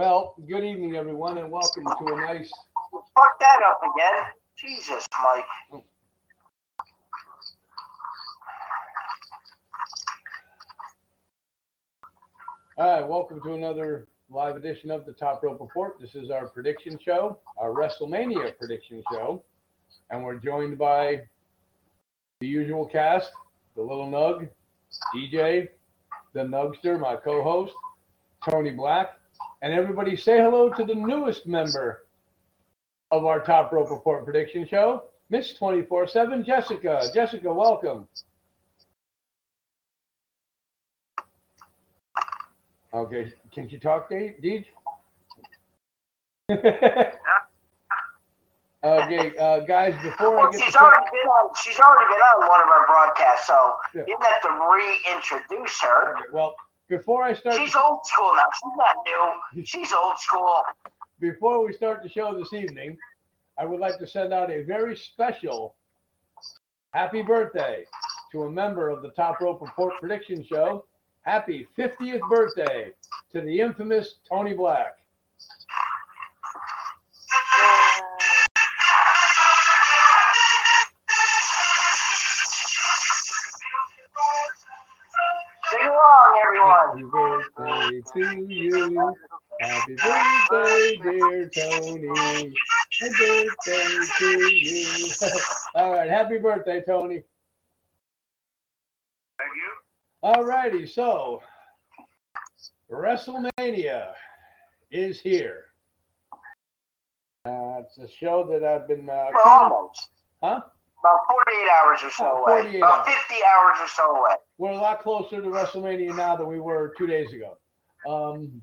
Well, good evening, everyone, and welcome to a nice. Fuck that up again. Jesus, Mike. All right, welcome to another live edition of the Top Rope Report. This is our prediction show, our WrestleMania prediction show, and we're joined by the usual cast: the Little Nug, DJ, the Nugster, my co-host, Tony Black, and everybody say hello to the newest member of our Top Rope Report prediction show, Miss 24/7 Jessica. Jessica, welcome. Okay, can you talk, Dave? Deej? okay, uh, guys, before I get she's already been on. She's already been on one of our broadcasts, so Yeah. you have to reintroduce her. Okay, well, before I start, She's old school now. She's not new. She's old school. before we start the show this evening, I would like to send out a very special happy birthday to a member of the Top Rope Report Prediction Show. Happy 50th birthday to the infamous Tony Black. To you. Happy birthday, dear Tony. Happy birthday to you. All right, happy birthday, Tony. Thank you. All righty, so WrestleMania is here. Uh, it's a show that I've been, uh, almost. huh? About 48 hours or so Oh, away. 48 About hours. 50 hours or so away. We're a lot closer to WrestleMania now than we were two days ago. Um,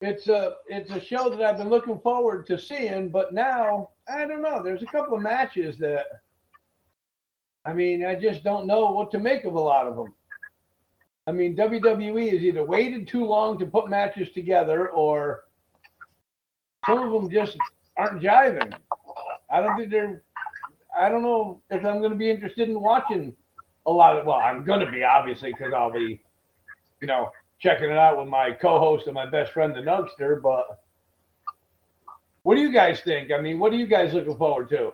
it's a it's a show that I've been looking forward to seeing, but now I don't know. There's a couple of matches that I mean I just don't know what to make of a lot of them. I mean WWE has either waited too long to put matches together, or some of them just aren't jiving. I don't think they're. I don't know if I'm going to be interested in watching a lot of. Well, I'm going to be obviously because I'll be, you know, checking it out with my co-host and my best friend, the Nugster. But what do you guys think? I mean, what are you guys looking forward to?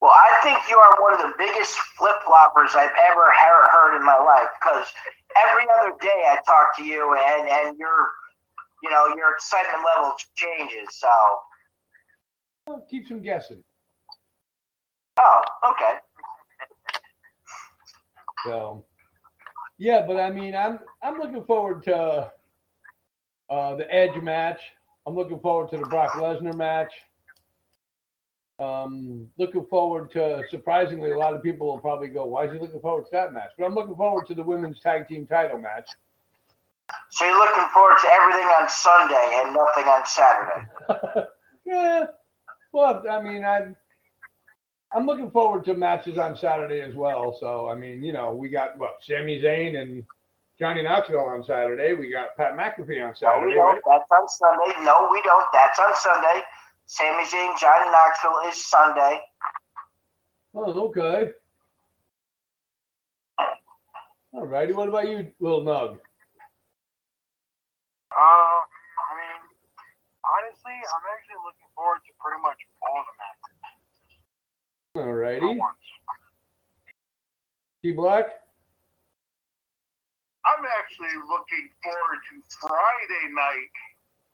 Well, I think you are one of the biggest flip floppers I've ever heard in my life because every other day I talk to you and, and your, you know, your excitement level changes. So, Well, keeps them guessing. oh, okay. So, yeah, but I mean, I'm I'm looking forward to uh, the Edge match. I'm looking forward to the Brock Lesnar match. Um, looking forward to surprisingly, a lot of people will probably go, "Why is he looking forward to that match?" But I'm looking forward to the women's tag team title match. So you're looking forward to everything on Sunday and nothing on Saturday. yeah, well, I mean, I I'm looking forward to matches on Saturday as well. So I mean, you know, we got what Sami Zayn and Johnny Knoxville on Saturday. We got Pat McAfee on No, we Saturday, don't. right? That's on Sunday. No, we don't. That's on Sunday. Sami Zayn, Johnny Knoxville is Sunday. Oh, okay. All righty. What about you, little Nug? Uh, I mean, honestly, I'm actually looking forward to pretty much all the matches All at righty. once. T Black? I'm actually looking forward to Friday night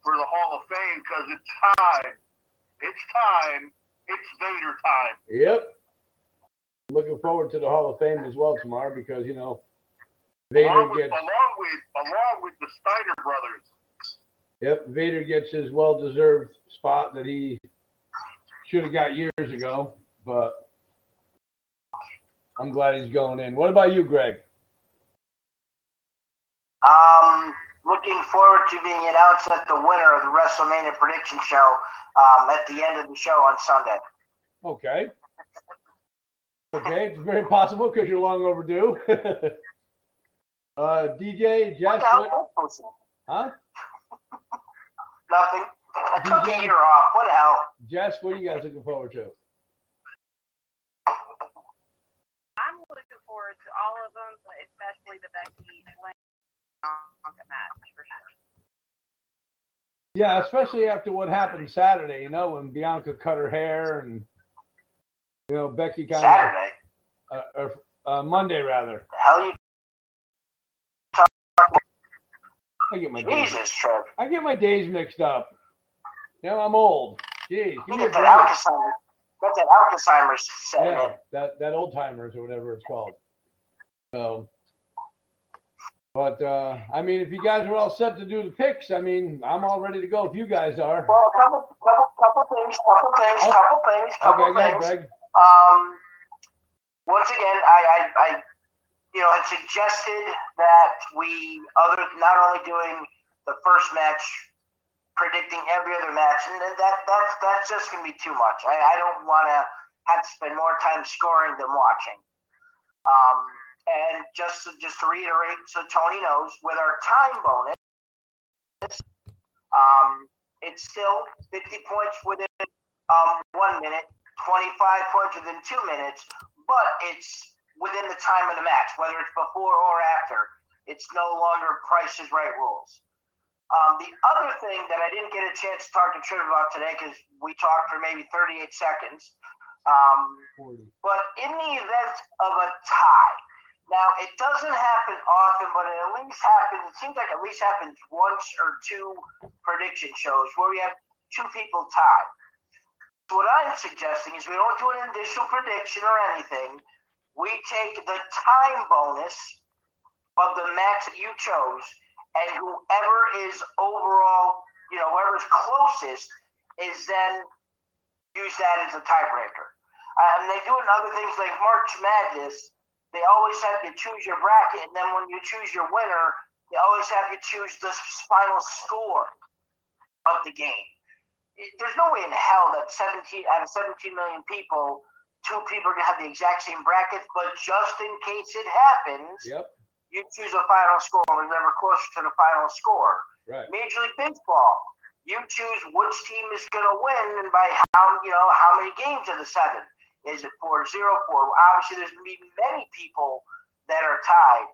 for the Hall of Fame because it's time. It's time. It's Vader time. Yep. Looking forward to the Hall of Fame as well tomorrow because, you know, Vader Along with, gets along with along with the Steiner brothers. yep, Vader gets his well deserved spot that he should have got years ago, but I'm glad he's going in. What about you, Greg? Um, looking forward to being announced at the winner of the WrestleMania prediction show um, at the end of the show on Sunday. Okay. Okay, it's very possible because you're long overdue. uh, DJ, What the hell? what, huh? Nothing. I took DJ? a year off. What the hell? Jess, what are you guys looking forward to? I'm looking forward to all of them, but especially the Becky Lynch match for sure. Yeah, especially after what happened Saturday, you know, when Bianca cut her hair and, you know, Becky kind Saturday. of, uh, or, uh, Monday rather. The hell you? I get my days, Jesus, Trev. I get my days mixed up. You know, I'm old. Jeez, give You me a break. That Alzheimer's. Got that Alzheimer's in. Yeah, that that old timers or whatever it's called. So, but uh, I mean, if you guys are all set to do the picks, I mean, I'm all ready to go. If you guys are, Well, a couple, couple, couple things, couple things, Oh. couple things, couple okay, go ahead. Greg. Um, once again, I, I, I, you know, had suggested that we, other not only doing the first match, predicting every other match, and then that that's that's just gonna be too much. I, I don't want to have to spend more time scoring than watching. Um, and just to, just to reiterate, so Tony knows, with our time bonus, um, it's still 50 points within um, one minute, 25 points within two minutes, but it's within the time of the match, whether it's before or after. It's no longer Price is Right rules. Um, the other thing that I didn't get a chance to talk to Triv about today, because we talked for maybe 38 seconds, um, but in the event of a tie, now it doesn't happen often, but it at least happens. It seems like at least happens once or two prediction shows where we have two people tied. So what I'm suggesting is we don't do an initial prediction or anything. We take the time bonus of the match that you chose, and whoever is overall, you know, whoever's closest is then use that as a tiebreaker. Um, they do it in other things like March Madness. They always have you choose your bracket, and then when you choose your winner, they always have you choose the final score of the game. There's no way in hell that 17 out of 17 million people, two people are gonna have the exact same bracket. But just in case it happens, Yep. You choose a final score, and whoever closer to the final score. Right. Major League Baseball, you choose which team is going to win and by how you know how many games of the seven. Is it 4 0 4? Obviously, there's going to be many people that are tied,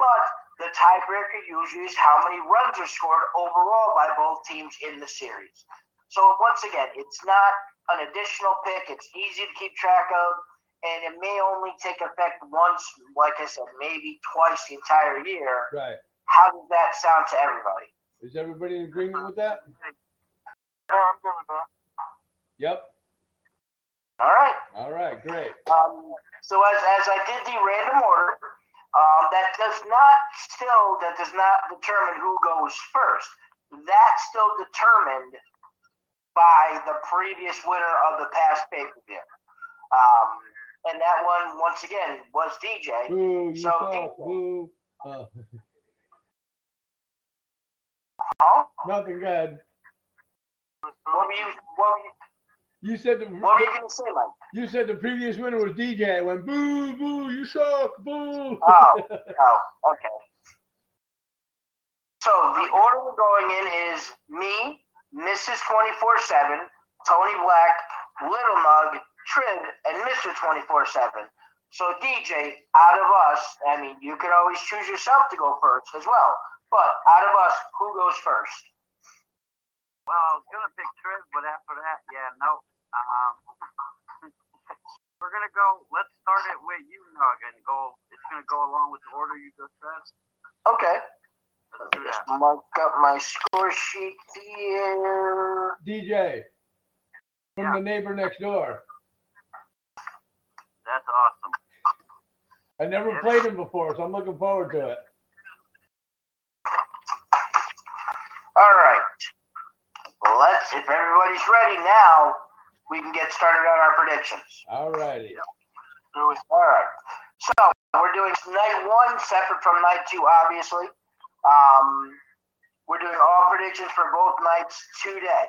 but the tiebreaker usually is how many runs are scored overall by both teams in the series. So, once again, it's not an additional pick, it's easy to keep track of, and it may only take effect once, like I said, maybe twice the entire year. Right. How does that sound to everybody? Is everybody in agreement with that? Yeah, I'm good with that. Yep. All right. All right. Great. Um, so as, as I did the random order, um, that does not still that does not determine who goes first. That's still determined by the previous winner of the past pay per view. Um, and that one once again was DJ. Boo, you So, suck. people- Uh, Huh? nothing good. What were you what were you, You said the what were you gonna say, Mike? you said the previous winner was DJ. I went boo, boo, you suck, boo. Oh. Oh, okay. So the order we're going in is me, Mrs. 24 7, Tony Black, Little Mug, Trid, and Mr. 24 7. So DJ, out of us, I mean, you can always choose yourself to go first as well. But out of us, who goes first? Well, I was gonna pick Triv, but after that, yeah, no. Um, we're gonna go. Let's start it with you, Nug, and go. It's gonna go along with the order you just said. Okay. Let's do Just that. mark up my score sheet here. DJ from Yeah. the neighbor next door. That's awesome. I never Yeah. played him before, so I'm looking forward to it. All right. Let's, if everybody's ready now, we can get started on our predictions. All righty. All right. So we're doing night one separate from night two, obviously. Um, we're doing all predictions for both nights today.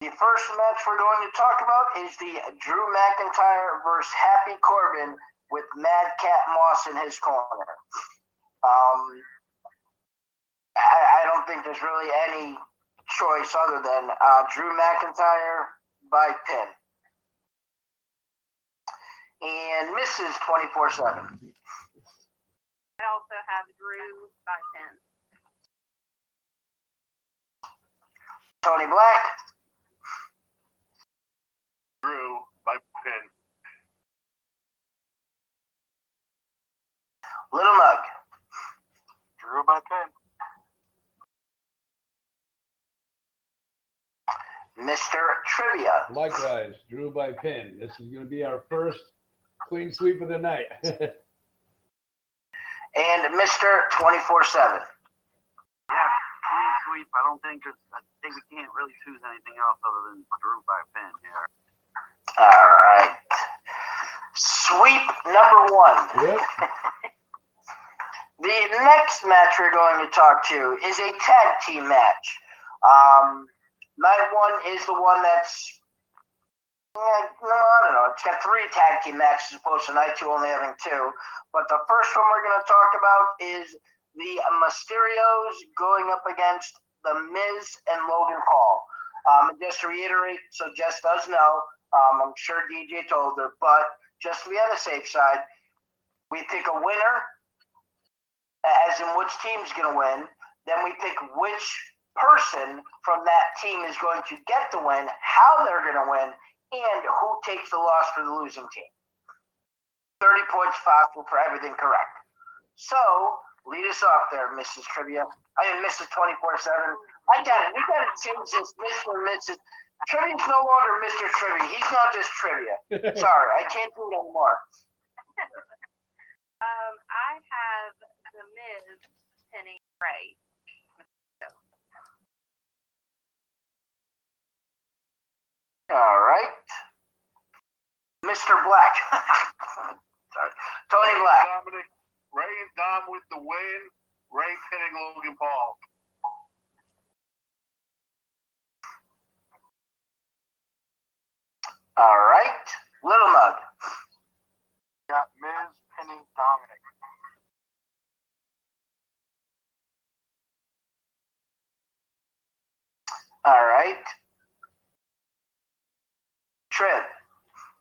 The first match we're going to talk about is the Drew McIntyre versus Happy Corbin with Madcap Moss in his corner. Um, I, I don't think there's really any choice other than uh, Drew McIntyre by pin. And Mrs. 24 7. I also have Drew by ten. Tony Black, Drew by pin. Little Mug, Drew by pin. Mr. Trivia, Likewise, Drew by pin. This is going to be our first clean sweep of the night. and Mr. 24 7. Yeah, clean sweep. I don't think I think we can't really choose anything else other than Drew by pin here. All right. Sweep number one. yep. The next match we're going to talk to is a tag team match. Um, night one is the one that's, yeah, no, I don't know. It's got three tag team matches as opposed to night two only having two. But the first one we're going to talk about is the Mysterios going up against the Miz and Logan Paul. Um, just to reiterate, so Jess does know, um, I'm sure DJ told her, but just to be on the safe side, we pick a winner as in which team's going to win. Then we pick which person from that team is going to get the win, how they're going to win, and who takes the loss for the losing team. 30 points possible for everything correct. So, lead us off there, Mrs. Trivia. I mean, Mrs. 24 7. I got it. We got to change this, Mr. Mrs. Trivia's no longer Mr. Trivia. He's not just trivia. Sorry, I can't do it anymore. Um, I have the Miz pinning Ray. All right. Mr. Black. Sorry. Tony Black. Dominic, Ray and Dom with the win. Ray pinning Logan Paul. All right. Little Mug. Got Miz pinning Dominic. All right. Trev.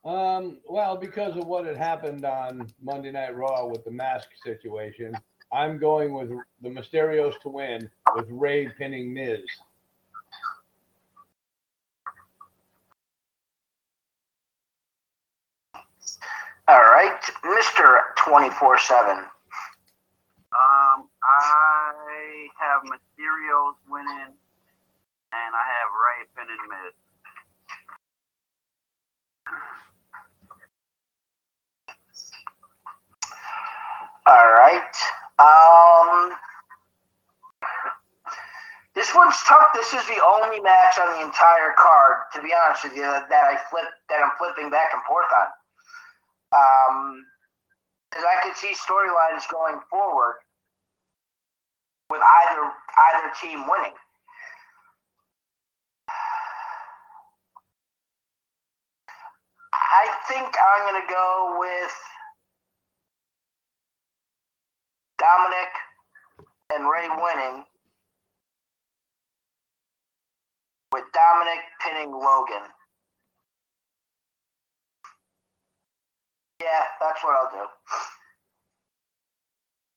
Um, well, because of what had happened on Monday Night Raw with the mask situation, I'm going with the Mysterios to win with Ray pinning Miz. All right. Mr. 24 7. Um, I have Mysterio's winning, and I have Ray pinning Miz. All right. Um, this one's tough. This is the only match on the entire card, to be honest with you, that I flip that I'm flipping back and forth on. Um, because I could see storylines going forward with either either team winning. I think I'm gonna go with Dominic and Ray winning, with Dominic pinning Logan. Yeah, that's what I'll do.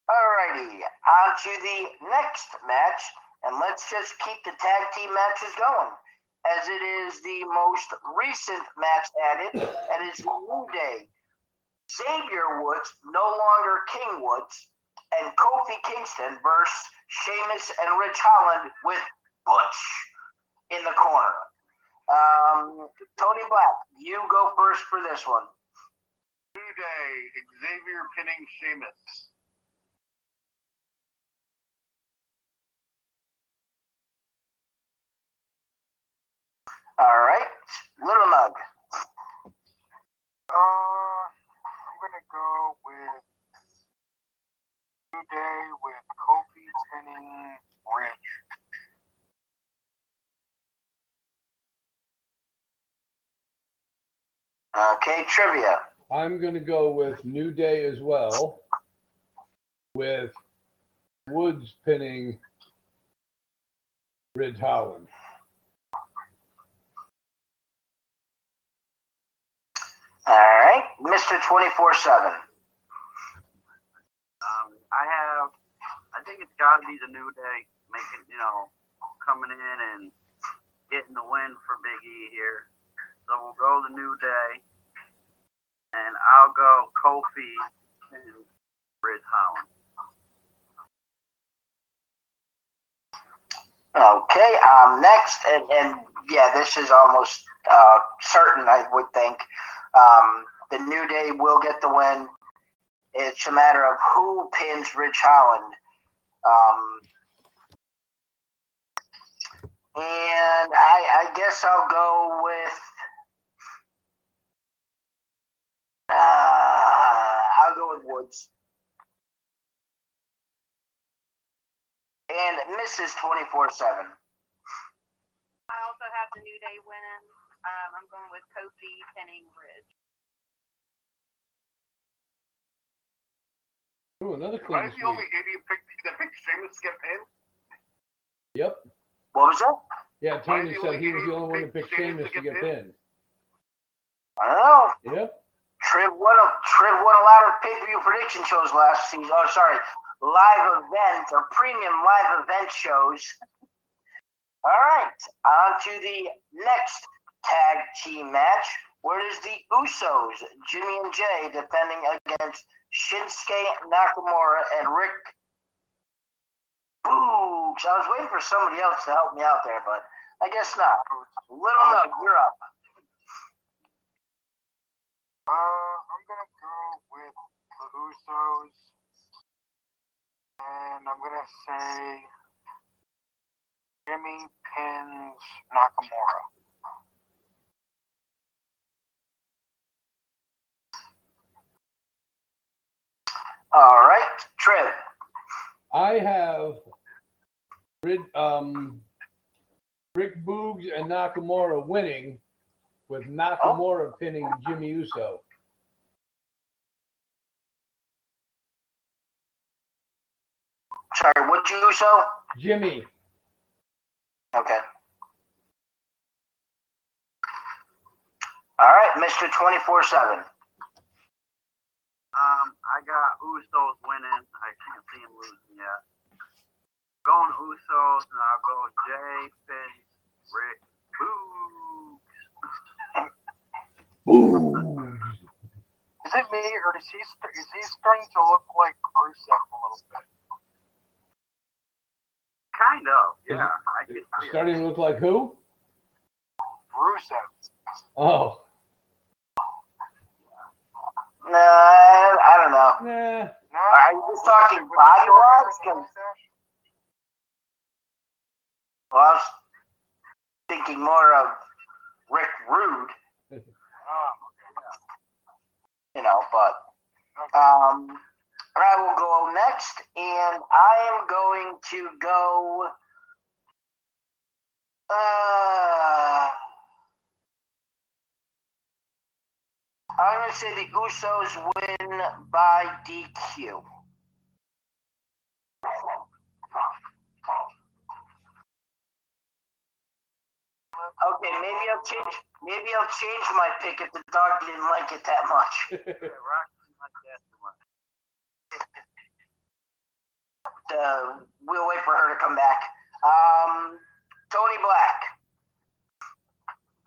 Alrighty, on to the next match, and let's just keep the tag team matches going, as it is the most recent match added, and it's New Day. Xavier Woods, no longer King Woods, and Kofi Kingston versus Sheamus and Ridge Holland with Butch in the corner. Um, Tony Black, you go first for this one. Today, Xavier pinning Sheamus. All right, Little mug. Uh, I'm gonna go with New Day with Kofi pinning Ridge. Okay, trivia. I'm going to go with New Day as well, with Woods pinning Ridge Holland. All right, Mr. 24 7. Um, I have, I think it's got to be the new day, making, you know, coming in and getting the win for Big E here. So we'll go the new day, and I'll go Kofi and Ridge Holland. Okay, um, next, and, and yeah, this is almost uh, certain, I would think. Um, the New Day will get the win. It's a matter of who pins Ridge Holland. Um, and I, I guess I'll go with. Uh, I'll go with Woods. And Mrs. 24 7. I also have the New Day winning. Um, I'm going with Kofi pinning Ridge. Ooh, another Am clean I the only idiot pick, that picked Sheamus to get pinned? Yep. What was that? Yeah, Tony said he was the only one who that picked picked Sheamus Sheamus to to get get pinned. I don't know. Yep. Triv won a won a lot of pay per view prediction shows last season. Oh, sorry, live event or premium live event shows. All right, on to the next tag team match. Where is the Usos, Jimmy and Jay, defending against Shinsuke Nakamura and Rick Boogs. I was waiting for somebody else to help me out there, but I guess not. Little Nug, you're up. Uh, I'm gonna go with the Usos, and I'm gonna say Jimmy pins Nakamura. All right, Triv. I have um, Rick Boogs and Nakamura winning, with Nakamura pinning Jimmy Uso. Sorry, what you Uso? Jimmy. Okay. All right, Mr. 24 7. Um, I got Usos winning. I can't see him losing yet. Going Usos, and I'll go Jay, Finn, Rick, Boogs. Is it me, or is he st- is he starting to look like Rusev a little bit? Kind of, yeah. I can see it. Starting to look like who? Rusev. Oh, Nah, I don't know. nah. No, Are you just talking body short wise? and the mustache? Well, I was thinking more of Rick Rude, You know, but um, I will go next, and I am going to go. Uh, I'm going to say the Usos win by DQ. Okay, maybe I'll change. Maybe I'll change my pick if the dog didn't like it that much. Yeah, Rock didn't like that too much. Uh, we'll wait for her to come back. Um, Tony Black.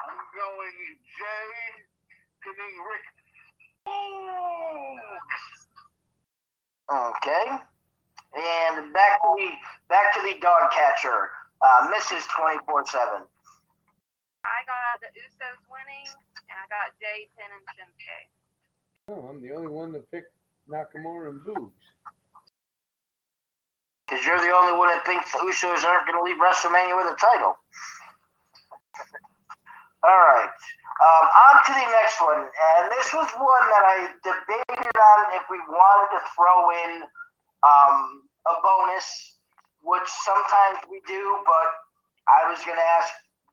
I'm going Jay pinning Rick Boogs. Okay. And back to the back to the dog catcher, uh, Mrs. Twenty Four Seven. I got the Usos winning, and I got Jay pinning Shinsuke. Oh, I'm the only one that picked Nakamura and Boogs. Because you're the only one that thinks the Usos aren't going to leave WrestleMania with a title. All right. Um, on to the next one. And this was one that I debated on if we wanted to throw in um, a bonus, which sometimes we do, but I was going to ask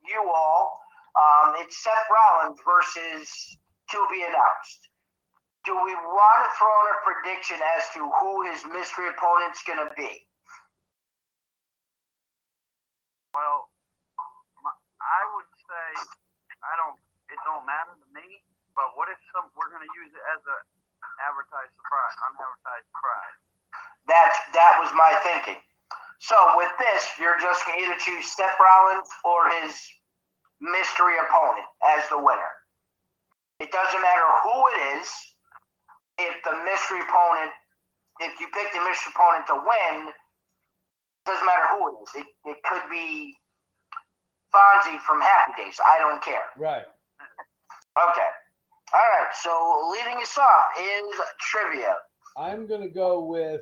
you all. Um, it's Seth Rollins versus to be announced. Do we want to throw in a prediction as to who his mystery opponent's going to be? Well, I would say I don't. It don't matter to me. But what if some we're going to use it as a advertised surprise, unadvertised surprise? That that was my thinking. So with this, you're just going to either choose Seth Rollins or his mystery opponent as the winner. It doesn't matter who it is. If the mystery opponent, if you pick the mystery opponent to win, it doesn't matter who it is. It, it could be Fonzie from Happy Days. I don't care. Right. Okay. All right. So leading us off is trivia. I'm going to go with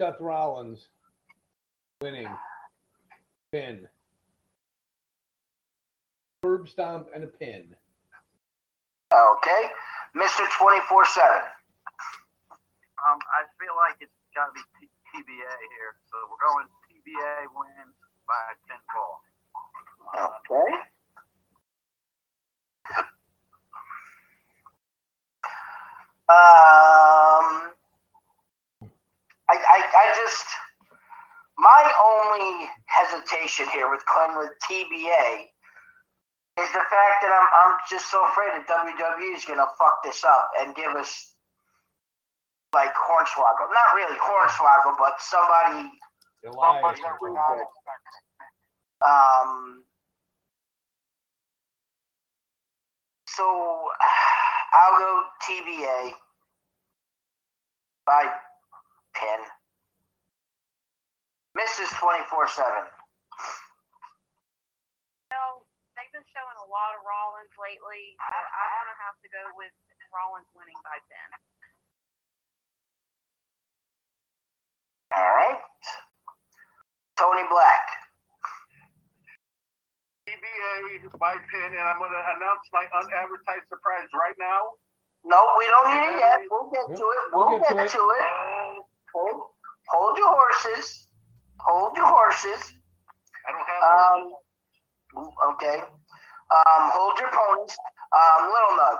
Seth Rollins winning pin. Curb stomp and a pin. Okay. Mr. 24 7. Um, I feel like it's got to be T- TBA here, so we're going TBA wins by pinfall. Okay. Um, I, I, I just, my only hesitation here with with TBA is the fact that I'm, I'm just so afraid that WWE is going to fuck this up and give us like Hornswoggle. Not really Hornswoggle, but somebody Elias. Somebody that we're not. Um, so I'll go TBA by pin. Mrs. 24 7. Well, they've been showing a lot of Rollins lately, but I'm gonna have to go with Rollins winning by ten. All right. Tony Black. TBA by pin, and I'm going to announce my unadvertised surprise right now. No, we don't need it yet. We'll get to it. We'll get to it. Oh, Hold, hold your horses. Hold your horses. I don't have. Um, okay. Um, hold your ponies. Um, Little Nug.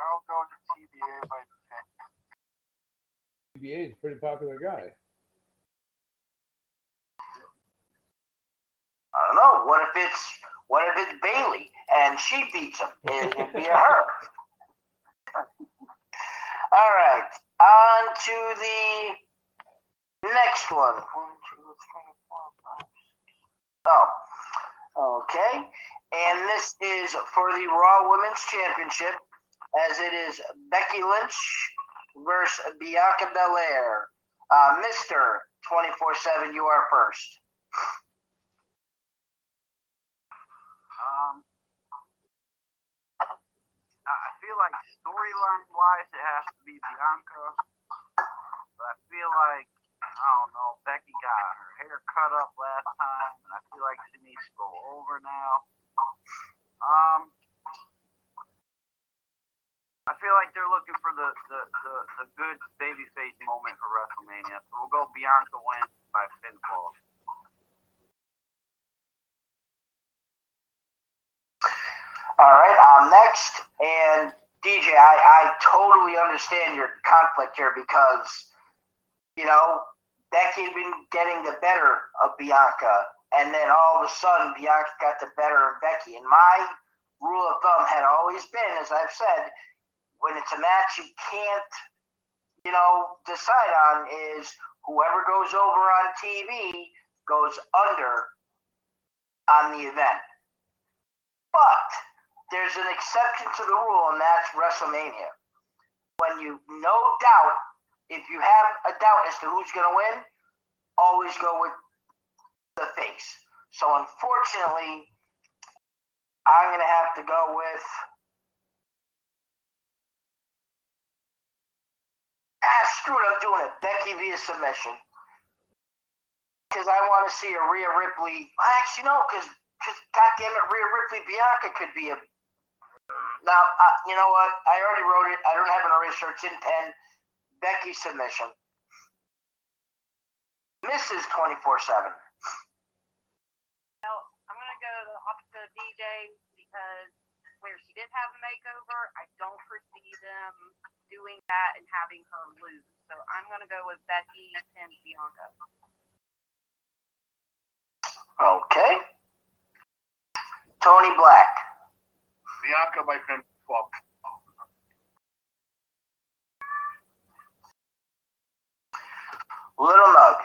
I'll go to TBA by ten. TBA is a pretty popular guy. I don't know. What if it's what if it's Bayley and she beats him? It, it'd be a her. All right. On to the next one. One, two, three, four, five, six. Oh, okay. And this is for the Raw Women's Championship, as it is Becky Lynch versus Bianca Belair. Uh, Twenty Four Seven, you are first. Um, I I feel like storyline wise, it has to be Bianca. But I feel like I don't know. Becky got her hair cut up last time, and I feel like she needs to go over now. Um, I feel like they're looking for the the, the, the good babyface moment for WrestleMania, so we'll go Bianca wins by pinfall. All right, um, next, and DJ, I, I totally understand your conflict here because, you know, Becky had been getting the better of Bianca, and then all of a sudden Bianca got the better of Becky. And my rule of thumb had always been, as I've said, when it's a match you can't, you know, decide on is whoever goes over on TV goes under on the event. But there's an exception to the rule, and that's WrestleMania. When you no doubt, if you have a doubt as to who's going to win, always go with the face. So unfortunately, I'm going to have to go with. Ah, screw it, I'm doing it. Becky via submission. Because I want to see a Rhea Ripley. I actually, no, because because goddamn it, Rhea Ripley Bianca could be a. Now, uh, you know what? I already wrote it. I don't have an eraser. It's in pen. Becky submission. Mrs. 24 7. Well, I'm gonna go the talk to DJ because where she did have a makeover, I don't foresee them doing that and having her lose. So I'm gonna go with Becky and Bianca. Okay. Tony Black. Bianca by pinfall. Little Mug.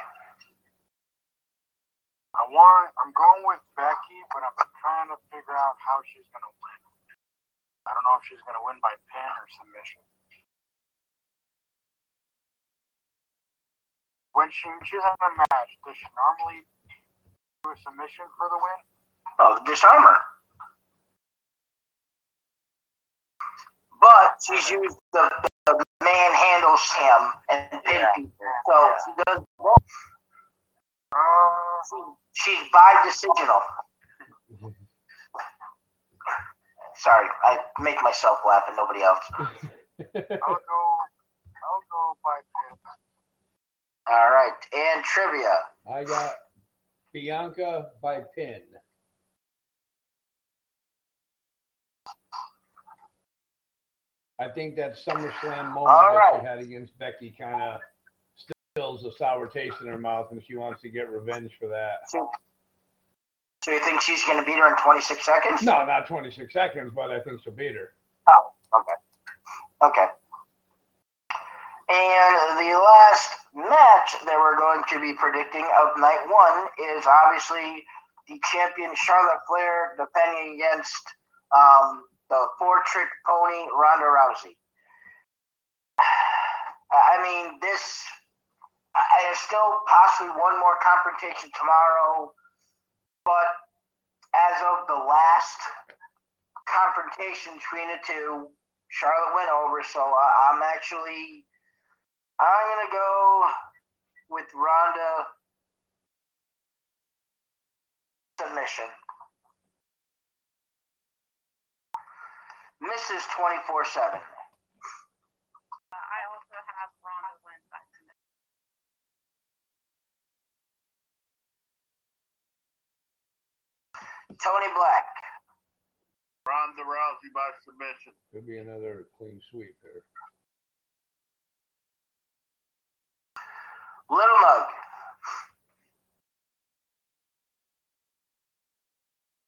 I want. I'm going with Becky, but I'm trying to figure out how she's gonna win. I don't know if she's gonna win by pin or submission. When she she's having a match, does she normally do a submission for the win? Oh, Dis-arm-her. But she's used the, the man handles him and pin Yeah. people. So she does both. Uh, She's bi-decisional. Sorry, I make myself laugh and nobody else. I'll go. I'll go by pin. All right, and trivia. I got Bianca by pin. I think that SummerSlam moment All that she had against Becky kind of stills a sour taste in her mouth, and she wants to get revenge for that. So, so you think she's going to beat her in 26 seconds? No, not 26 seconds, but I think she'll beat her. Oh, okay. Okay. And the last match that we're going to be predicting of night one is obviously the champion Charlotte Flair defending against um, the four trick pony Ronda Rousey. I mean, this, there's still possibly one more confrontation tomorrow, but as of the last confrontation between the two, Charlotte went over, so I'm actually I'm gonna go with Ronda submission. Mrs. 24 7. Uh, I also have Ronda win by submission. Tony Black. Ronda Rousey by submission. Could be another clean sweep here. Little Mug.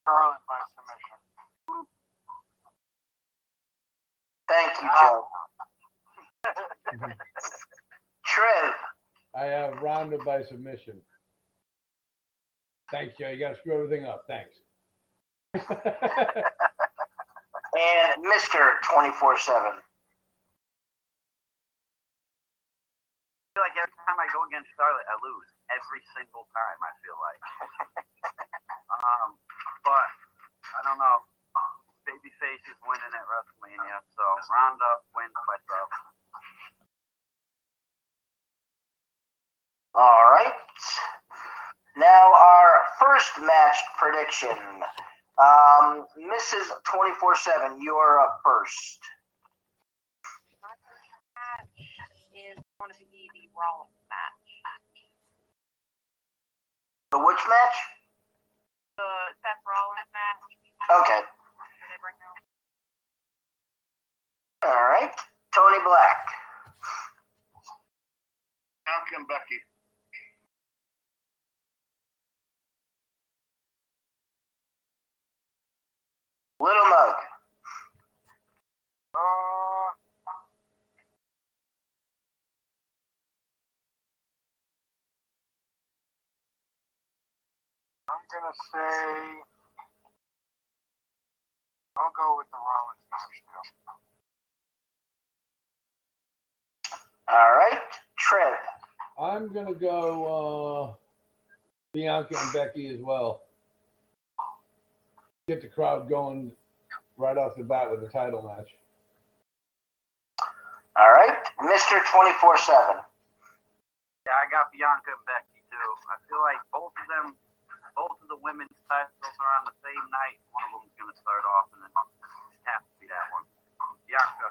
Charlotte by Thank you, Joe. Trev. I have Ronda by submission. Thanks, Joe. You got to screw everything up. Thanks. And Mr. 24 7. I feel like every time I go against Charlotte, I lose every single time. I feel like. um, but I don't know. Babyface is winning at WrestleMania, so Ronda wins by sub. All right. Now, our first match prediction. Um, Mrs. 24 7, you're up first. My first match is going to be the Rollins match. The which match? The Seth Rollins match. Okay. They bring out. All right. Tony Black. And Becky. Little Mug. Uh, I'm gonna say I'll go with the Rollins match too. All right. Trev. I'm gonna go uh, Bianca and Becky as well. Get the crowd going right off the bat with the title match. All right. Mr. 24 7. Yeah, I got Bianca and Becky too. I feel like both of them, both of the women's titles are on the same night. One of them's gonna start off, and then it has to be that one. Bianca.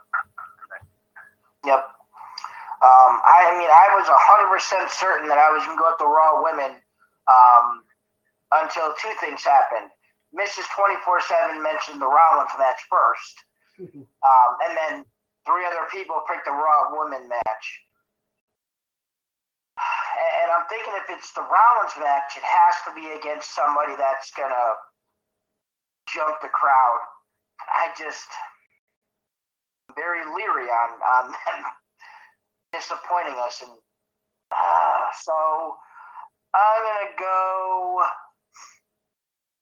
Yep. Um, I mean, I was 100% certain that I was going to go with the Raw women um, until two things happened. Mrs. 24 7 mentioned the Rollins match first. Um, and then three other people picked the Raw Women match. And I'm thinking if it's the Rollins match, it has to be against somebody that's going to jump the crowd. I just very leery on on them disappointing us, and uh, so I'm gonna go.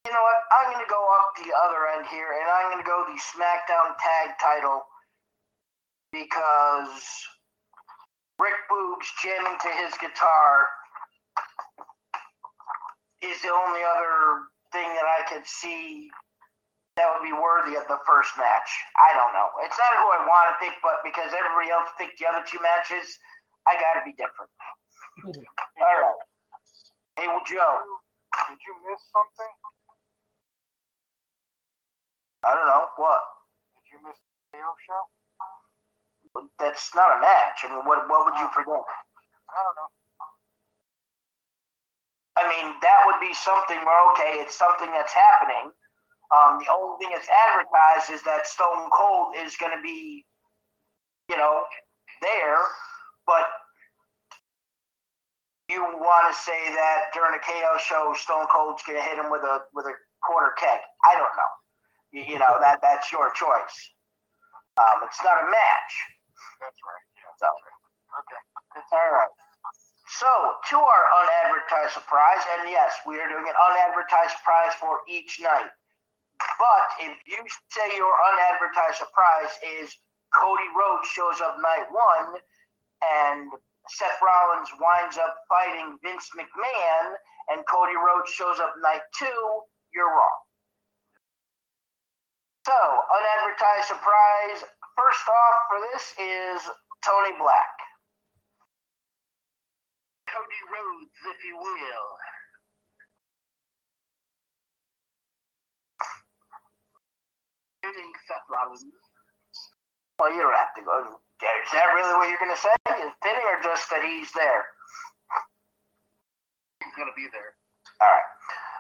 You know what? I'm gonna go up the other end here, and I'm gonna go the SmackDown Tag Title because Rick Boogs jamming to his guitar is the only other thing that I could see that would be worthy of the first match. I don't know. It's not who I want to pick, but because everybody else picked the other two matches, I got to be different. All right. Hey, well, Joe. Did you miss something? I don't know what. Did you miss the KO show? That's not a match. I mean, what what would you uh, forget? I don't know. I mean, that would be something where okay, it's something that's happening. Um, the only thing that's advertised is that Stone Cold is going to be, you know, there, but you want to say that during a KO show, Stone Cold's going to hit him with a with a quarter keg. I don't know. You, you know that that's your choice. Um, it's not a match. That's right. Yeah. So, Okay. all right. So, to our unadvertised surprise, and yes, we are doing an unadvertised prize for each night. But if you say your unadvertised surprise is Cody Rhodes shows up night one and Seth Rollins winds up fighting Vince McMahon and Cody Rhodes shows up night two, you're wrong. So, unadvertised surprise. First off for this is Tony Black. Cody Rhodes, if you will. Hitting Seth Rollins. Well, you don't have to go. Is that really what you're going to say? Is pinning or just that he's there? He's gonna be there. All right.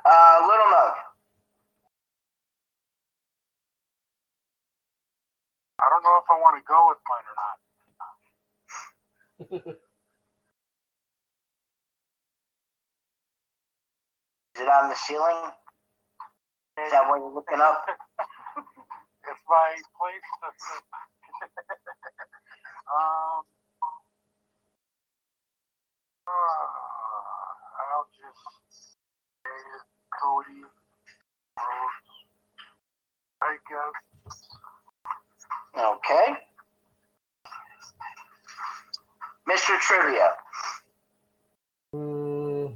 Uh, Little Nug. I don't know if I want to go with mine or not. Is it on the ceiling? Is that what you're looking up? My place to um uh, I'll just say Cody Rhodes. I guess. Okay. Mr. Trivia. Mm.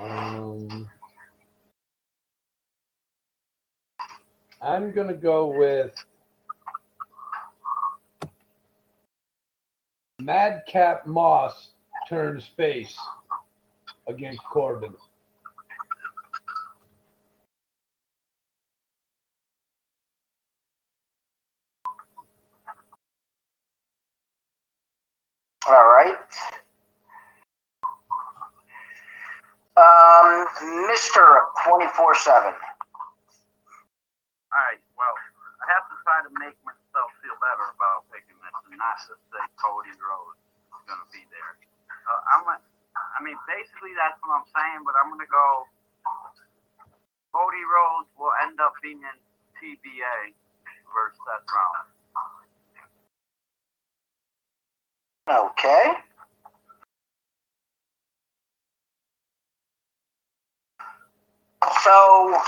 Um, I'm going to go with Madcap Moss turns face against Corbin. All right. Um, Mr. 24 7. All right. Well, I have to try to make myself feel better about picking this, and not just say Cody Rhodes is going to be there. Uh, I'm. A, I mean, basically that's what I'm saying, but I'm going to go. Cody Rhodes will end up being in TBA versus Seth Rollins. Okay. So,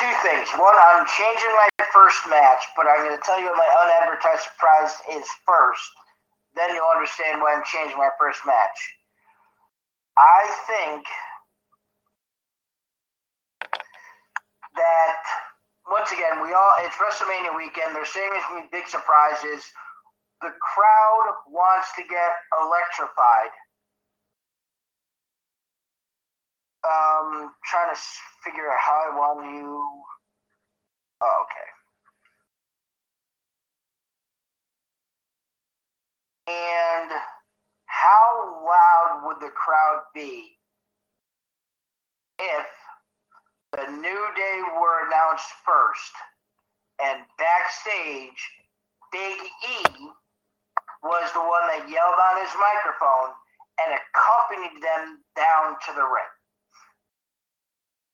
two things. One, I'm changing my first match, but I'm going to tell you what my unadvertised surprise is first. Then you'll understand why I'm changing my first match. I think that once again, we all it's WrestleMania weekend. They're saying there's gonna be big surprises. The crowd wants to get electrified. Um, trying to figure out how I want you. Oh, okay. And how loud would the crowd be if the New Day were announced first and backstage Big E was the one that yelled on his microphone and accompanied them down to the ring?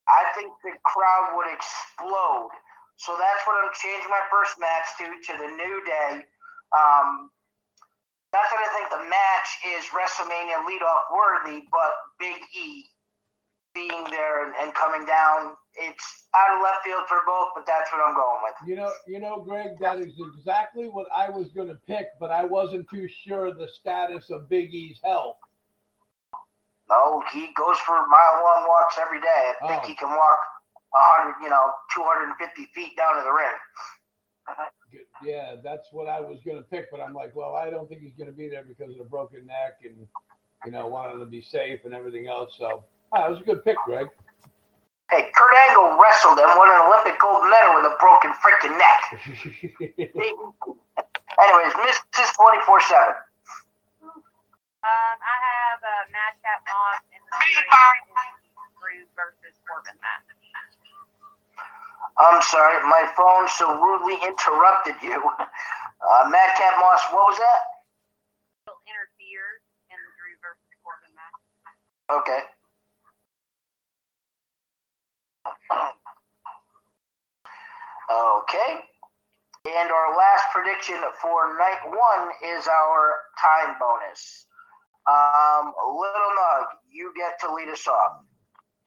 I think the crowd would explode. So that's what I'm changing my first match to to the New Day. Um, not that I think the match is WrestleMania leadoff worthy, but Big E being there and, and coming down, it's out of left field for both, but that's what I'm going with. You know, you know, Greg, that is exactly what I was going to pick, but I wasn't too sure of the status of Big E's health. No, he goes for mile long walks every day. I think Oh. he can walk 100, you know, 250 feet down to the ring. Yeah, that's what I was going to pick, but I'm like, well, I don't think he's going to be there because of the broken neck and, you know, wanting to be safe and everything else. So, ah, it was a good pick, Greg. Hey, Kurt Angle wrestled and won an Olympic gold medal with a broken freaking neck. Anyways, Mrs. 24 7. Um, I have uh, Madcap Moss and the Drew versus Corbin match. I'm sorry, my phone so rudely interrupted you. Uh, Madcap Moss, what was that? Will interfere in the Drew versus Corbin match. Okay. Okay. And our last prediction for night one is our time bonus. Um, Little Nug, you get to lead us off.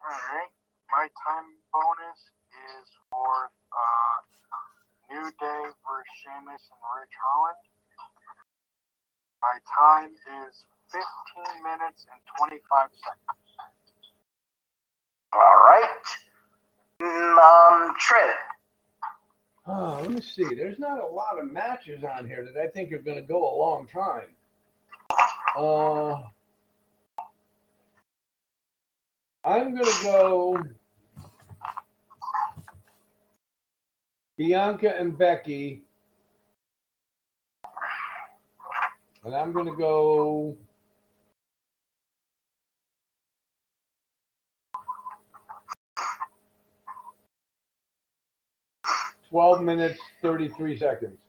All right. My time bonus is for uh, New Day versus Sheamus and Ridge Holland. My time is 15 minutes and 25 seconds. All right. Mm, Um, Triv. Oh, let me see. There's not a lot of matches on here that I think are going to go a long time. Uh, I'm going to go Bianca and Becky. And I'm going to go twelve minutes thirty-three seconds.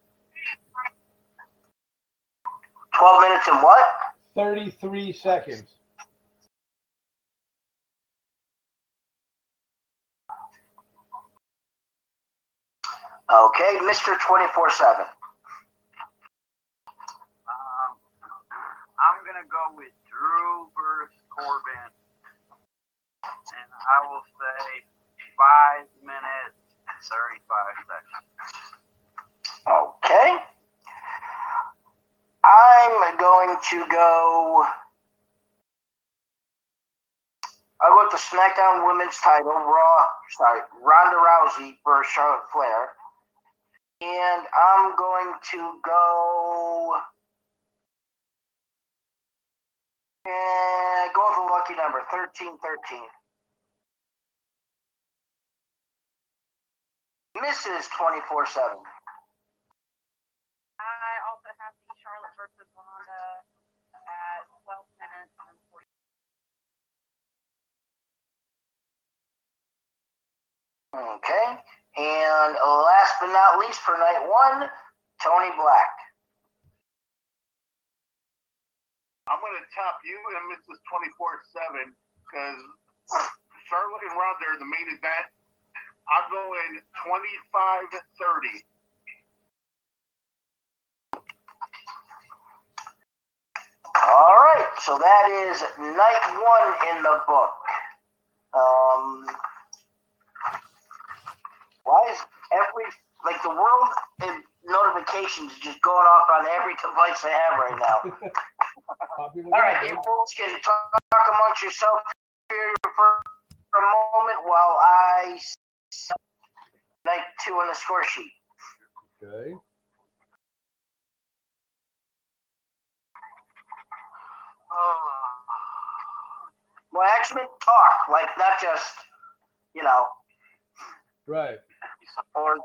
12 minutes and what? Thirty-three seconds. Okay, Mr. 24 7. Um, I'm gonna go with Drew versus Corbin, and I will say five minutes and thirty-five seconds. Okay. I'm going to go. I'll go with the SmackDown Women's title, Raw, sorry, Ronda Rousey versus Charlotte Flair. And I'm going to go. And go with a lucky number, 13 13. Mrs. 24 7. I also have the Charlotte versus Ronda at 12 minutes and 40. Okay. And last but not least for night one, Tony Black. I'm going to top you and Mrs. 24 7 because Charlotte and Ronda are the main event. I'm going 25 30. All right. So that is night one in the book. Um, why is every, like the world in notifications just going off on every device I have right now? Popular All right, you Greg. folks can talk, talk amongst yourself here for, for a moment while I night two on the score sheet. Okay. Well, actually, talk like not just you know, Right. Or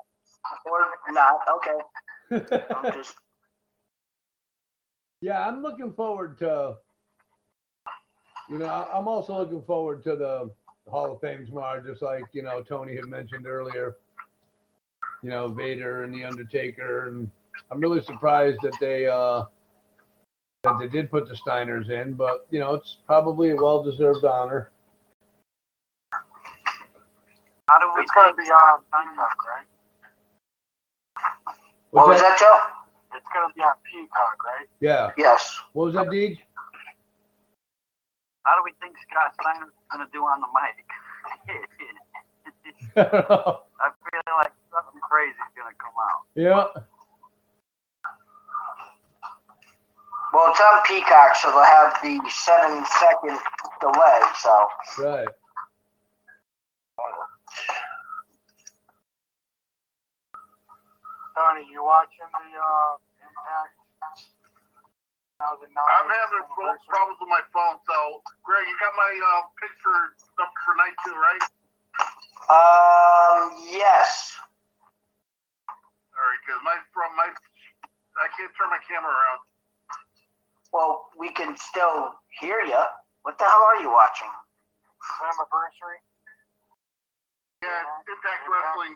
or not. Okay, I'm just yeah, I'm looking forward to You know, I'm also looking forward to the Hall of Fame tomorrow, just like, you know, Tony had mentioned earlier. You know, Vader and The Undertaker, and I'm really surprised that they, uh, that they did put the Steiners in, but, you know, it's probably a well-deserved honor. How do we It's gonna be on Peacock, right? What was What's that, Joe? It's gonna be on Peacock, right? Yeah. Yes. What was that, Deej? How do we think Scott Steiner's gonna do on the mic? I don't know. I feel like something crazy is gonna come out. yeah. Well, it's on Peacock, so they'll have the seven second delay. So Right. Tony, you watching the uh, Impact? I'm having problems with my phone, so Greg, you got my uh, picture up for night two, right? um, yes. All right, because my from my I can't turn my camera around. Well, we can still hear you. What the hell are you watching? Anniversary? Yeah, Impact Wrestling.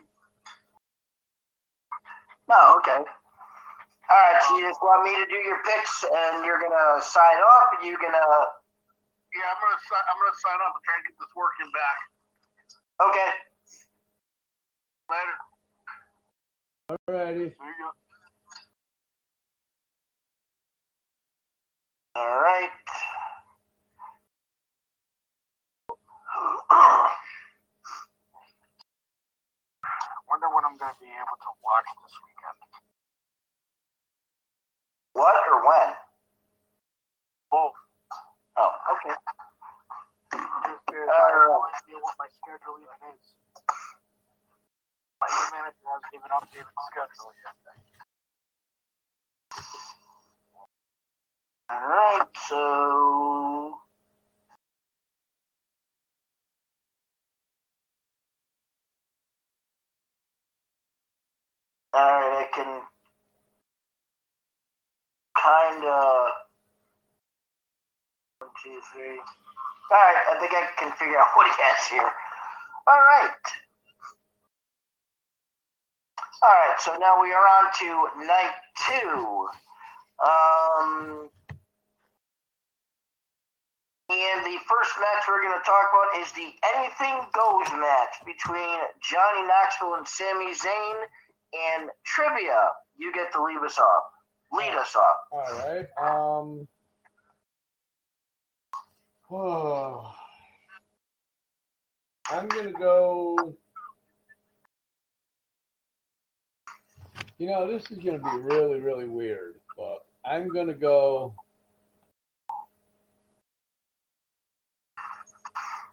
No, okay. All right, so you just want me to do your picks, and you're gonna sign off, and you're gonna. Yeah, I'm gonna si- I'm gonna sign off and try to get this working back. Okay. Later. Alrighty. See ya. All right. Wonder when I'm gonna be able to watch this weekend. what or when? Both. Oh, okay. Just Uh, I have no idea what my schedule even is. My new manager hasn't even updated the schedule yet. All right, so. All right, I can kind of. One, two, three. All right, I think I can figure out what he has here. All right. All right, so now we are on to night two. Um, and the first match we're going to talk about is the Anything Goes match between Johnny Knoxville and Sami Zayn. And trivia, you get to lead us off. Lead us off. All right. Um. Oh, I'm gonna go. You know, this is gonna be really, really weird, but I'm gonna go.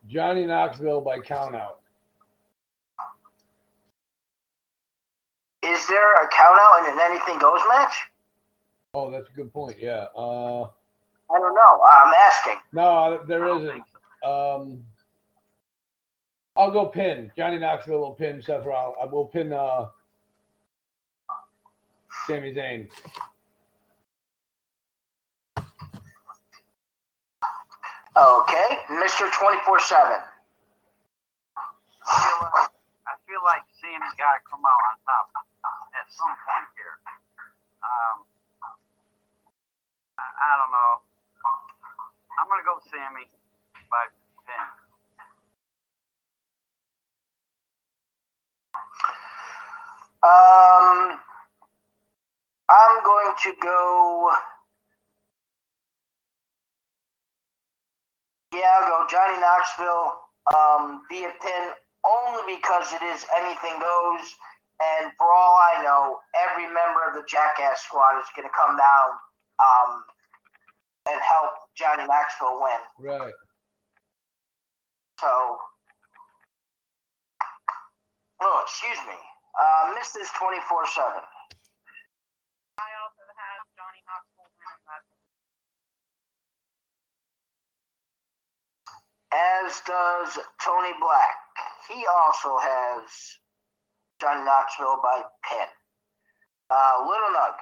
Johnny Knoxville by count out. Is there a count out in an Anything Goes match? Oh, that's a good point. Yeah. Uh, I don't know. I'm asking. no, there isn't. Um, I'll go pin. Johnny Knoxville will pin Seth Rollins. I will pin uh, Sami Zayn. Okay, Mr. 24 7. I feel like, I feel like Sammy got to come out on top at some point here. Um, I, I don't know. I'm gonna go Sammy by pin. Um, I'm going to go. Yeah, I'll go Johnny Knoxville. Um, be a pin only because it is anything goes, and for all I know, every member of the Jackass Squad is going to come down um, and help Johnny Knoxville win. Right. So, oh, excuse me. Uh, Mrs. 24 7. I also have Johnny Knoxville winning that. as does Tony Black. He also has Johnny Knoxville by pin. Uh, Little Nug.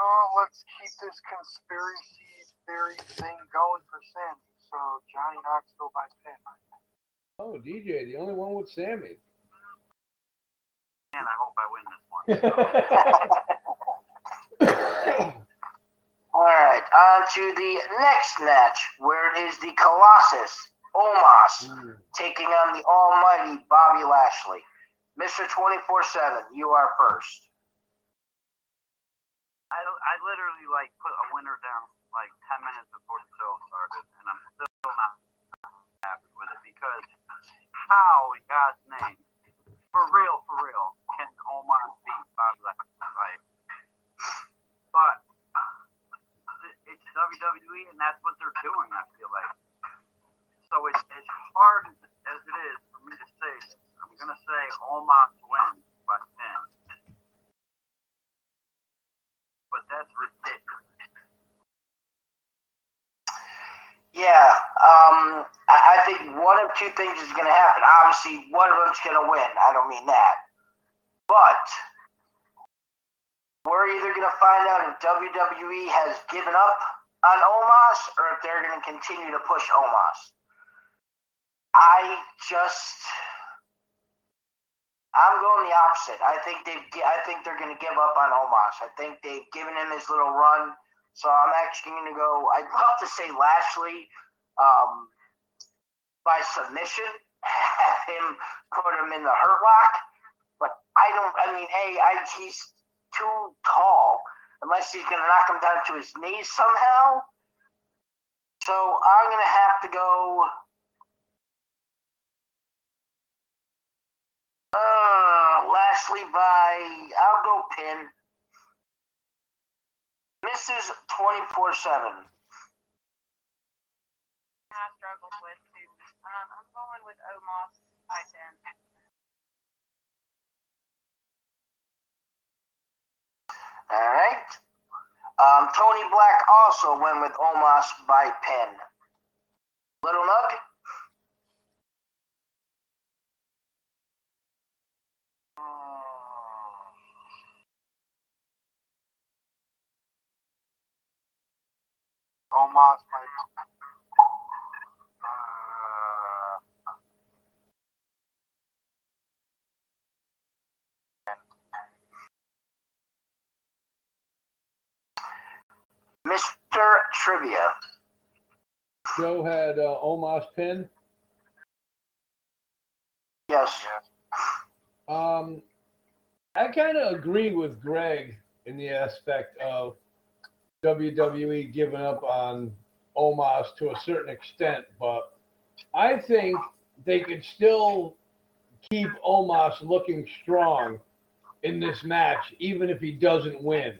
Oh, let's keep this conspiracy Theory thing going for Sammy. So Johnny Knoxville by 10. Oh, DJ, the only one with Sammy. And I hope I win this one. All right, on to the next match, where it is the Colossus, Omos, Mm. taking on the almighty Bobby Lashley. Mr. 24-7, you are first. I, I literally like put a winner down like 10 minutes before the show started, and I'm still not happy with it because how in God's name, for real, for real, can Omar beat Bobby Lashley? Right? But it's WWE, and that's what they're doing. I feel like. So it's as hard as it is for me to say this. I'm gonna say Omos wins by 10. But that's ridiculous. Yeah, um, I, think one of two things is to happen. Obviously, one of them's to win. I don't mean that. But we're either to find out if WWE has given up on Omos or if they're to continue to push Omos. I just, I'm going the opposite. I think they've, I think they're going to give up on Omos. I think they've given him his little run. So I'm actually going to go. I'd love to say Lashley um, by submission, have him put him in the hurt lock, but I don't. I mean, hey, I, he's too tall. Unless he's going to knock him down to his knees somehow. So I'm going to have to go. Uh, Lashley by. I'll go pin. Mrs. 24 7. I struggled with. Um, I'm going with Omos by 10. All right. Um, Tony Black also went with Omos by pen. Little Nug? Omos by uh, Mr. Trivia. Joe had uh, Omos pin. Yes. Um, I kind of agree with Greg in the aspect of WWE giving up on Omos to a certain extent, but I think they could still keep Omos looking strong in this match, even if he doesn't win.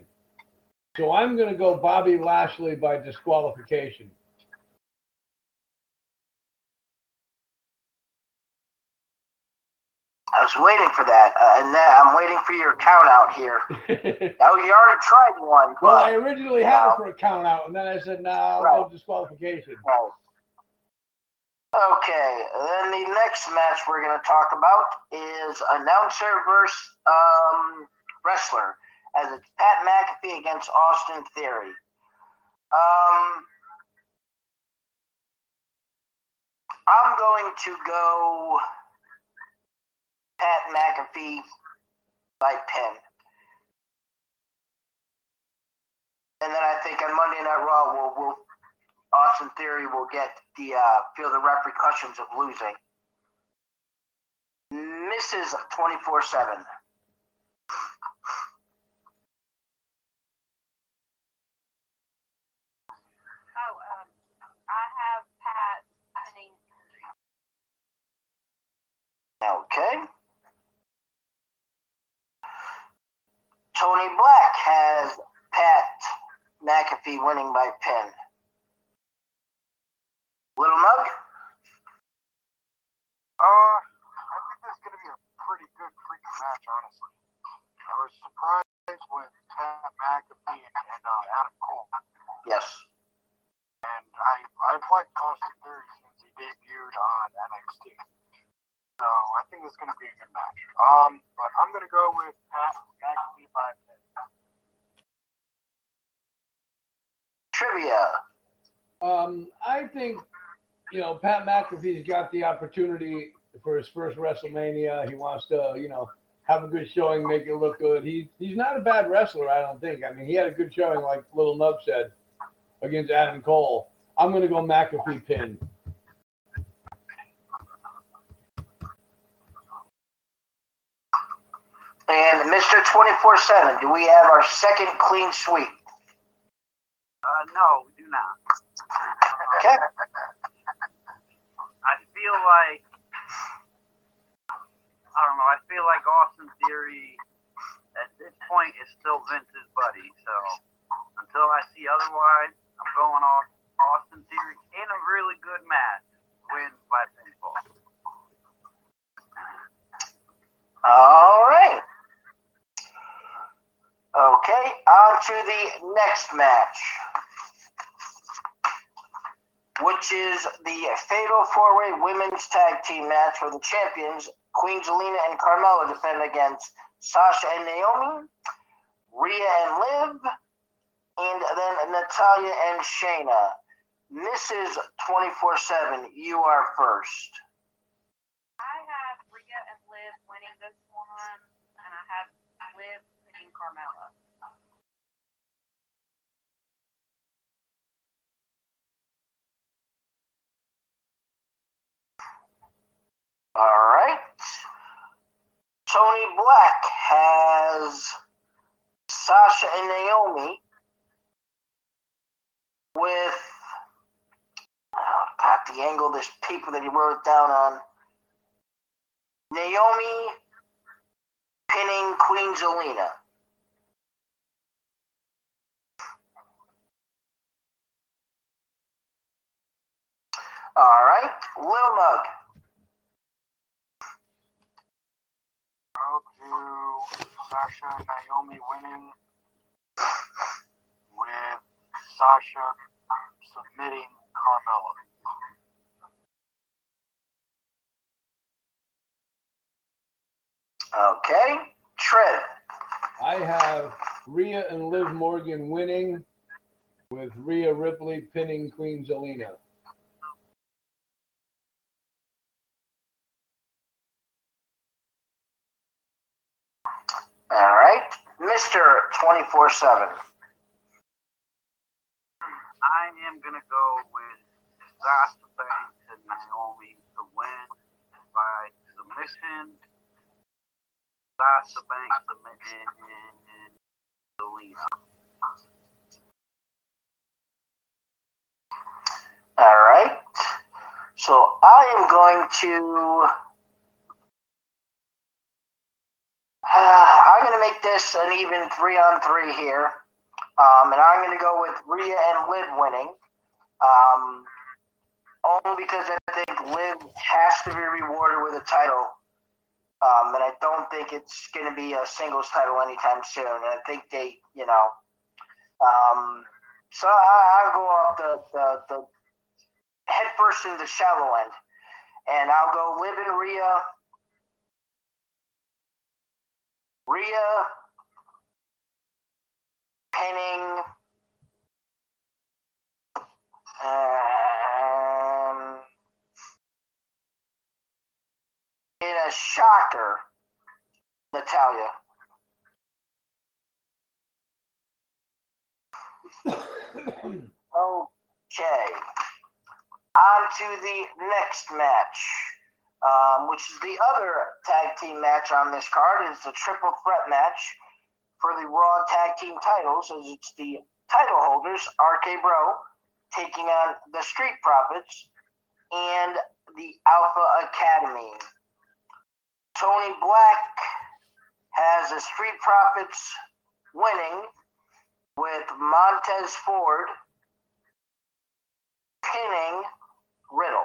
So I'm going to go Bobby Lashley by disqualification. I was waiting for that, uh, and then I'm waiting for your count out here. Oh, you already tried one, well, I originally had it for a count out, and then I said, nah, Right. disqualification. Right. Okay, then the next match we're going to talk about is announcer versus um, wrestler, as it's Pat McAfee against Austin Theory. Um, I'm going to go Pat McAfee by pin. And then I think on Monday Night Raw, we'll, we'll Austin Theory will get the uh, feel the repercussions of losing. Mrs. 24 7. Oh, um, I have Pat. Okay. Tony Black has Pat McAfee winning by pin. Little Nug? Uh, I think this is going to be a pretty good freaking match, honestly. I was surprised with Pat McAfee and, uh, Adam Cole. Yes. And I, I've liked Austin Theory since he debuted on NXT. So I think it's going to be a good match. Um, but I'm going to go with Pat McAfee by pin. Trivia. Um, I think, you know, Pat McAfee's got the opportunity for his first WrestleMania. He wants to, you know, have a good showing, make it look good. He he's not a bad wrestler, I don't think. I mean, he had a good showing, like Little Nug said, against Adam Cole. I'm going to go McAfee pin. And Mr. 24 7, do we have our second clean sweep? Uh, no, we do not. Okay. I feel like I don't know. I feel like Austin Theory at this point is still Vince's buddy. So until I see otherwise, I'm going off Austin Theory in a really good match. Wins by pinfall. All right. Okay, on to the next match, which is the Fatal Four Way Women's Tag Team match for the champions. Queen Zelina and Carmella defend against Sasha and Naomi, Rhea and Liv, and then Natalya and Shayna. Mrs. 24 7, you are first. I have Rhea and Liv winning this one, and I have Liv winning Carmella. All right. Tony Black has Sasha and Naomi with uh, oh, God, the angle this paper that he wrote down on. Naomi pinning Queen Zelina. All right, Lil Nug. I'll do Sasha and Naomi winning with Sasha submitting Carmella. Okay, Trev. I have Rhea and Liv Morgan winning, with Rhea Ripley pinning Queen Zelina. All right, Mr. 24 7. I am gonna go with Sasha Banks and Naomi to win by submission. Sasha Banks submitting and Zelina. All right. So I am going to. I'm going to make this an even three on three here. Um, and I'm going to go with Rhea and Liv winning. Um, only because I think Liv has to be rewarded with a title. Um, and I don't think it's going to be a singles title anytime soon. And I think they, you know. Um, so I, I'll go off the, the, the head first in the shallow end. And I'll go Liv and Rhea. Rhea pinning um, in a shocker, Natalya. Okay. On to the next match, um, which is the other tag team match on this card. It's a triple threat match for the Raw Tag Team titles, as it's the title holders, RK Bro, taking on the Street Profits and the Alpha Academy. Tony Black has the Street Profits winning with Montez Ford pinning Riddle.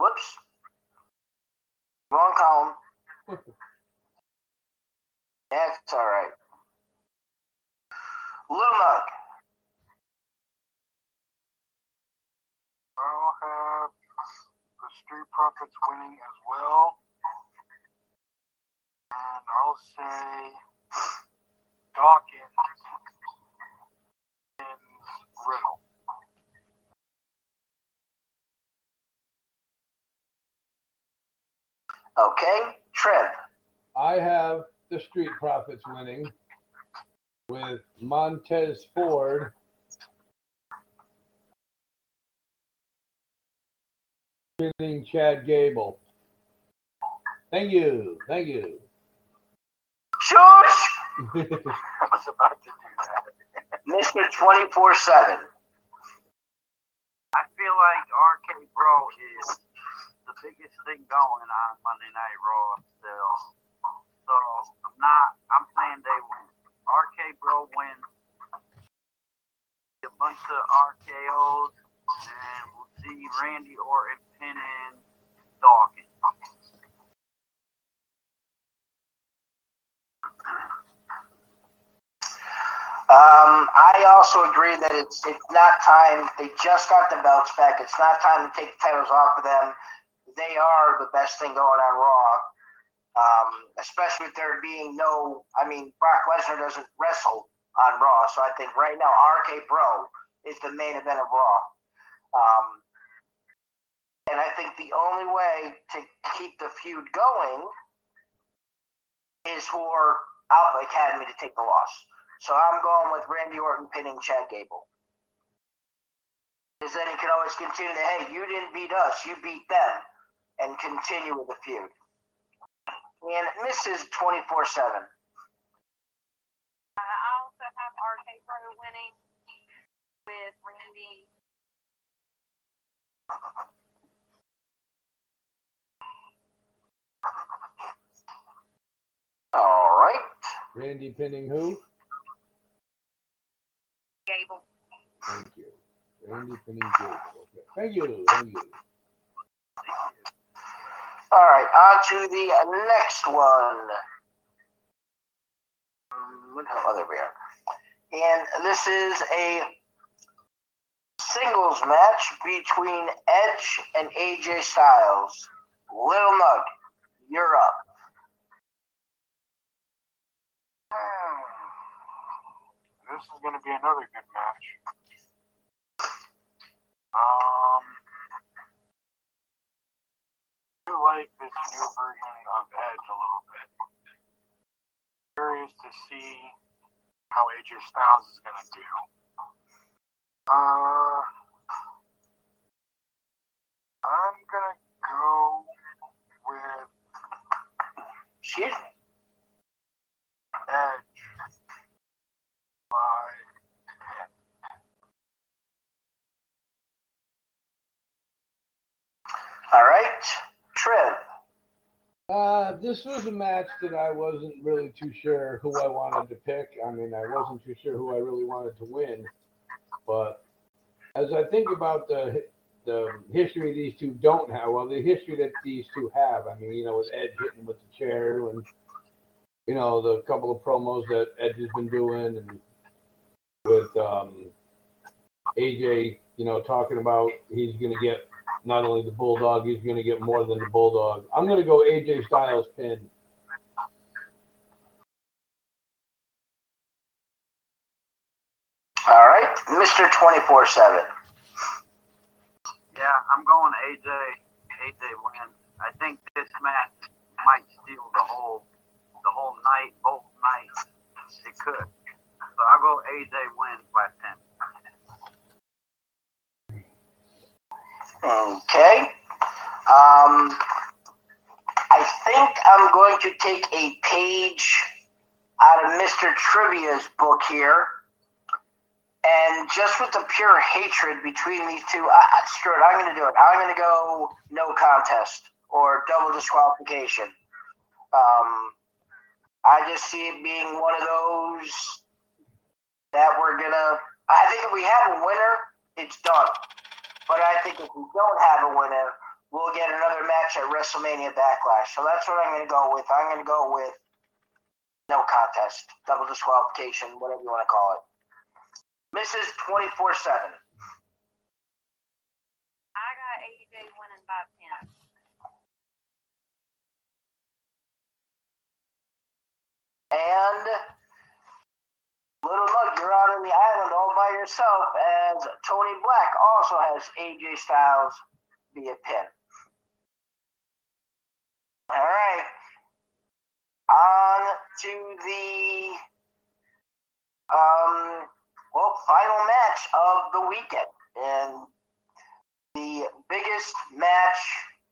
Whoops. Wrong column. That's all right. Lumug. I'll have the Street Profits winning as well. And I'll say Dawkins Okay, Trev. I have the Street Profits winning with Montez Ford. Pinning Chad Gable. Thank you. Thank you. Shush! I was about to do that. Mr. 24 7. I feel like RK Bro is biggest thing going on Monday Night Raw still. So I'm not. I'm saying they win. RK Bro wins. A bunch of RKO's, and we'll see Randy Orton pinning Dawkins. Um, I also agree that it's it's not time. They just got the belts back. It's not time to take the titles off of them. They are the best thing going on Raw. Um, especially with there being no. I mean, Brock Lesnar doesn't wrestle on Raw, so I think right now RK Bro is the main event of Raw. Um, and I think the only way to keep the feud going is for Alpha Academy to take the loss. So I'm going with Randy Orton pinning Chad Gable. Because then he can always continue to, hey, you didn't beat us, you beat them, and continue with the feud. And Mrs. 24 7. Uh, I also have RK Bro winning with Randy. All right. Randy pinning who? Gable. Thank you. Randy pinning Gable. Okay. Thank you. Thank you. All right, on to the next one. Um, Oh, there we are. And this is a singles match between Edge and AJ Styles. Little Nug, you're up. This is going to be another good match. Um, I like this new version of Edge a little bit. Curious to see how AJ Styles is going to do. Uh, I'm going to go with me. Edge by All right, Trev. Uh, this was a match that I wasn't really too sure who I wanted to pick. I mean, I wasn't too sure who I really wanted to win. But as I think about the the history these two don't have, well, the history that these two have, I mean, you know, with Edge hitting with the chair and you know the couple of promos that Edge has been doing, and with um, AJ, you know, talking about he's going to get not only the bulldog, he's going to get more than the bulldog. I'm going to go AJ Styles pin. All right, Mr. 24 7. Yeah, I'm going AJ. AJ wins. I think this match might steal the whole the whole night, both nights. It could. So I'll go AJ wins by ten. Okay. Um, I think I'm going to take a page out of Mr. Trivia's book here. And just with the pure hatred between these two, I, screw it, I'm going to do it. I'm going to go no contest or double disqualification. Um, I just see it being one of those that we're going to. I think if we have a winner, it's done. But I think if we don't have a winner, we'll get another match at WrestleMania Backlash. So that's what I'm going to go with. I'm going to go with no contest, double disqualification, whatever you want to call it. Mrs. 24 7. I got AJ winning by ten. And Little Nug, you're out on the island all by yourself as Tony Black also has AJ Styles via pin. All right. On to the um, well, final match of the weekend. And the biggest match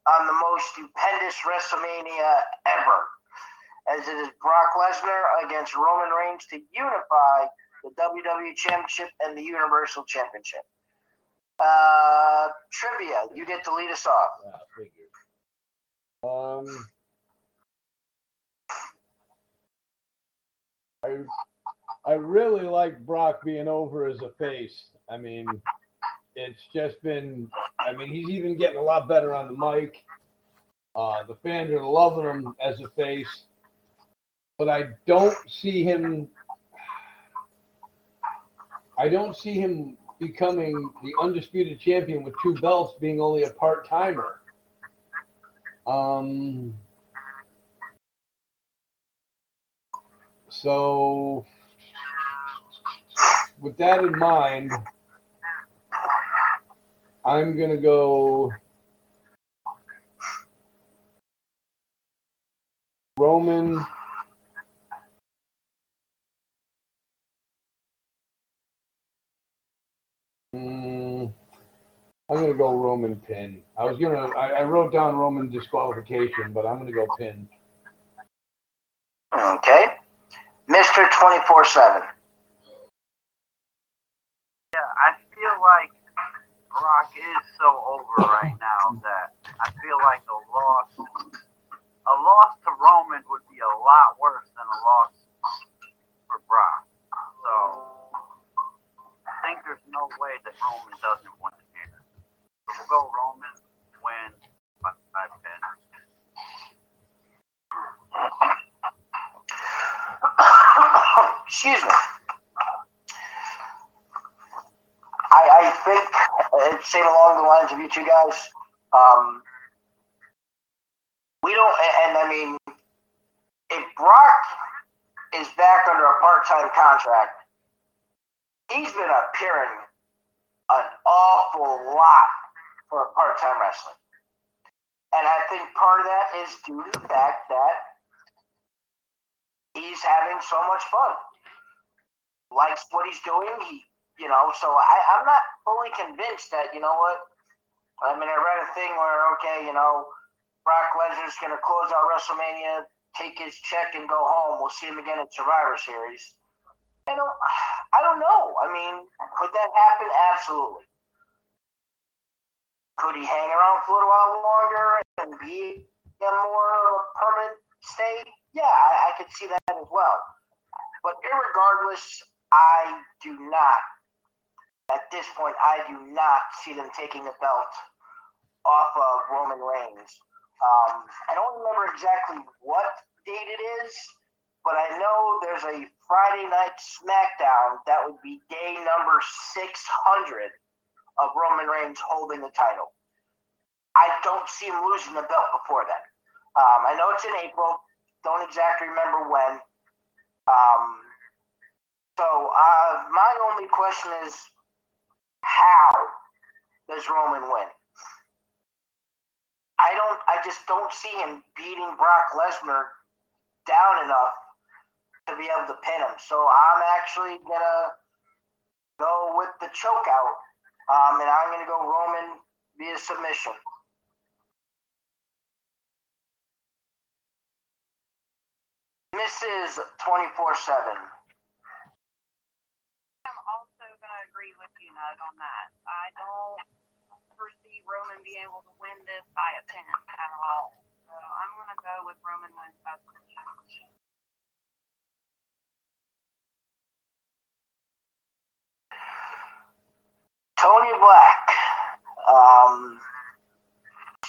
on the most stupendous WrestleMania ever as it is Brock Lesnar against Roman Reigns to unify the WWE Championship and the Universal Championship. Uh, trivia, you get to lead us off. Yeah. Um, I I really like Brock being over as a face. I mean, it's just been. I mean, he's even getting a lot better on the mic. Uh, the fans are loving him as a face, but I don't see him. I don't see him becoming the undisputed champion with two belts being only a part timer. Um, so, with that in mind, I'm to go Roman. Mm, I'm gonna go Roman pin. I was gonna. I, I wrote down Roman disqualification, but I'm gonna go pin. Okay. Mr. 24 7. Yeah, I feel like Brock is so over right now that I feel like a loss, a loss to Roman would be a lot worse than a loss for Brock. No way that Roman doesn't win here. So we'll go Roman win by by pin. Excuse me. I, I think it's same along the lines of you two guys. Um, we don't, and I mean, if Brock is back under a part-time contract, he's been appearing an awful lot part-time wrestling. And I think part of that is due to the fact that he's having so much fun. Likes what he's doing. He, you know, so I, I'm not fully convinced that, you know what? I mean, I read a thing where, okay, you know, Brock Lesnar's going to close out WrestleMania, take his check, and go home. We'll see him again at Survivor Series. I don't, I don't know. I mean, could that happen? Absolutely. Could he hang around for a little while longer and be a more of a permanent stay? Yeah, I, I could see that as well. But irregardless, I do not, at this point, I do not see them taking the belt off of Roman Reigns. Um, I don't remember exactly what date it is, but I know there's a Friday night SmackDown that would be day number 600 of Roman Reigns holding the title. I don't see him losing the belt before then. Um, I know it's in April. Don't exactly remember when. Um, so uh, my only question is, how does Roman win? I don't. I just don't see him beating Brock Lesnar down enough to be able to pin him. So I'm actually gonna go with the choke out, um, and I'm gonna go Roman via submission. Mrs. 24 7. I'm also going to agree with you, Nug, on that. I don't foresee Roman being able to win this by a pin at all. So I'm going to go with Roman wins by submission. Tony Black um,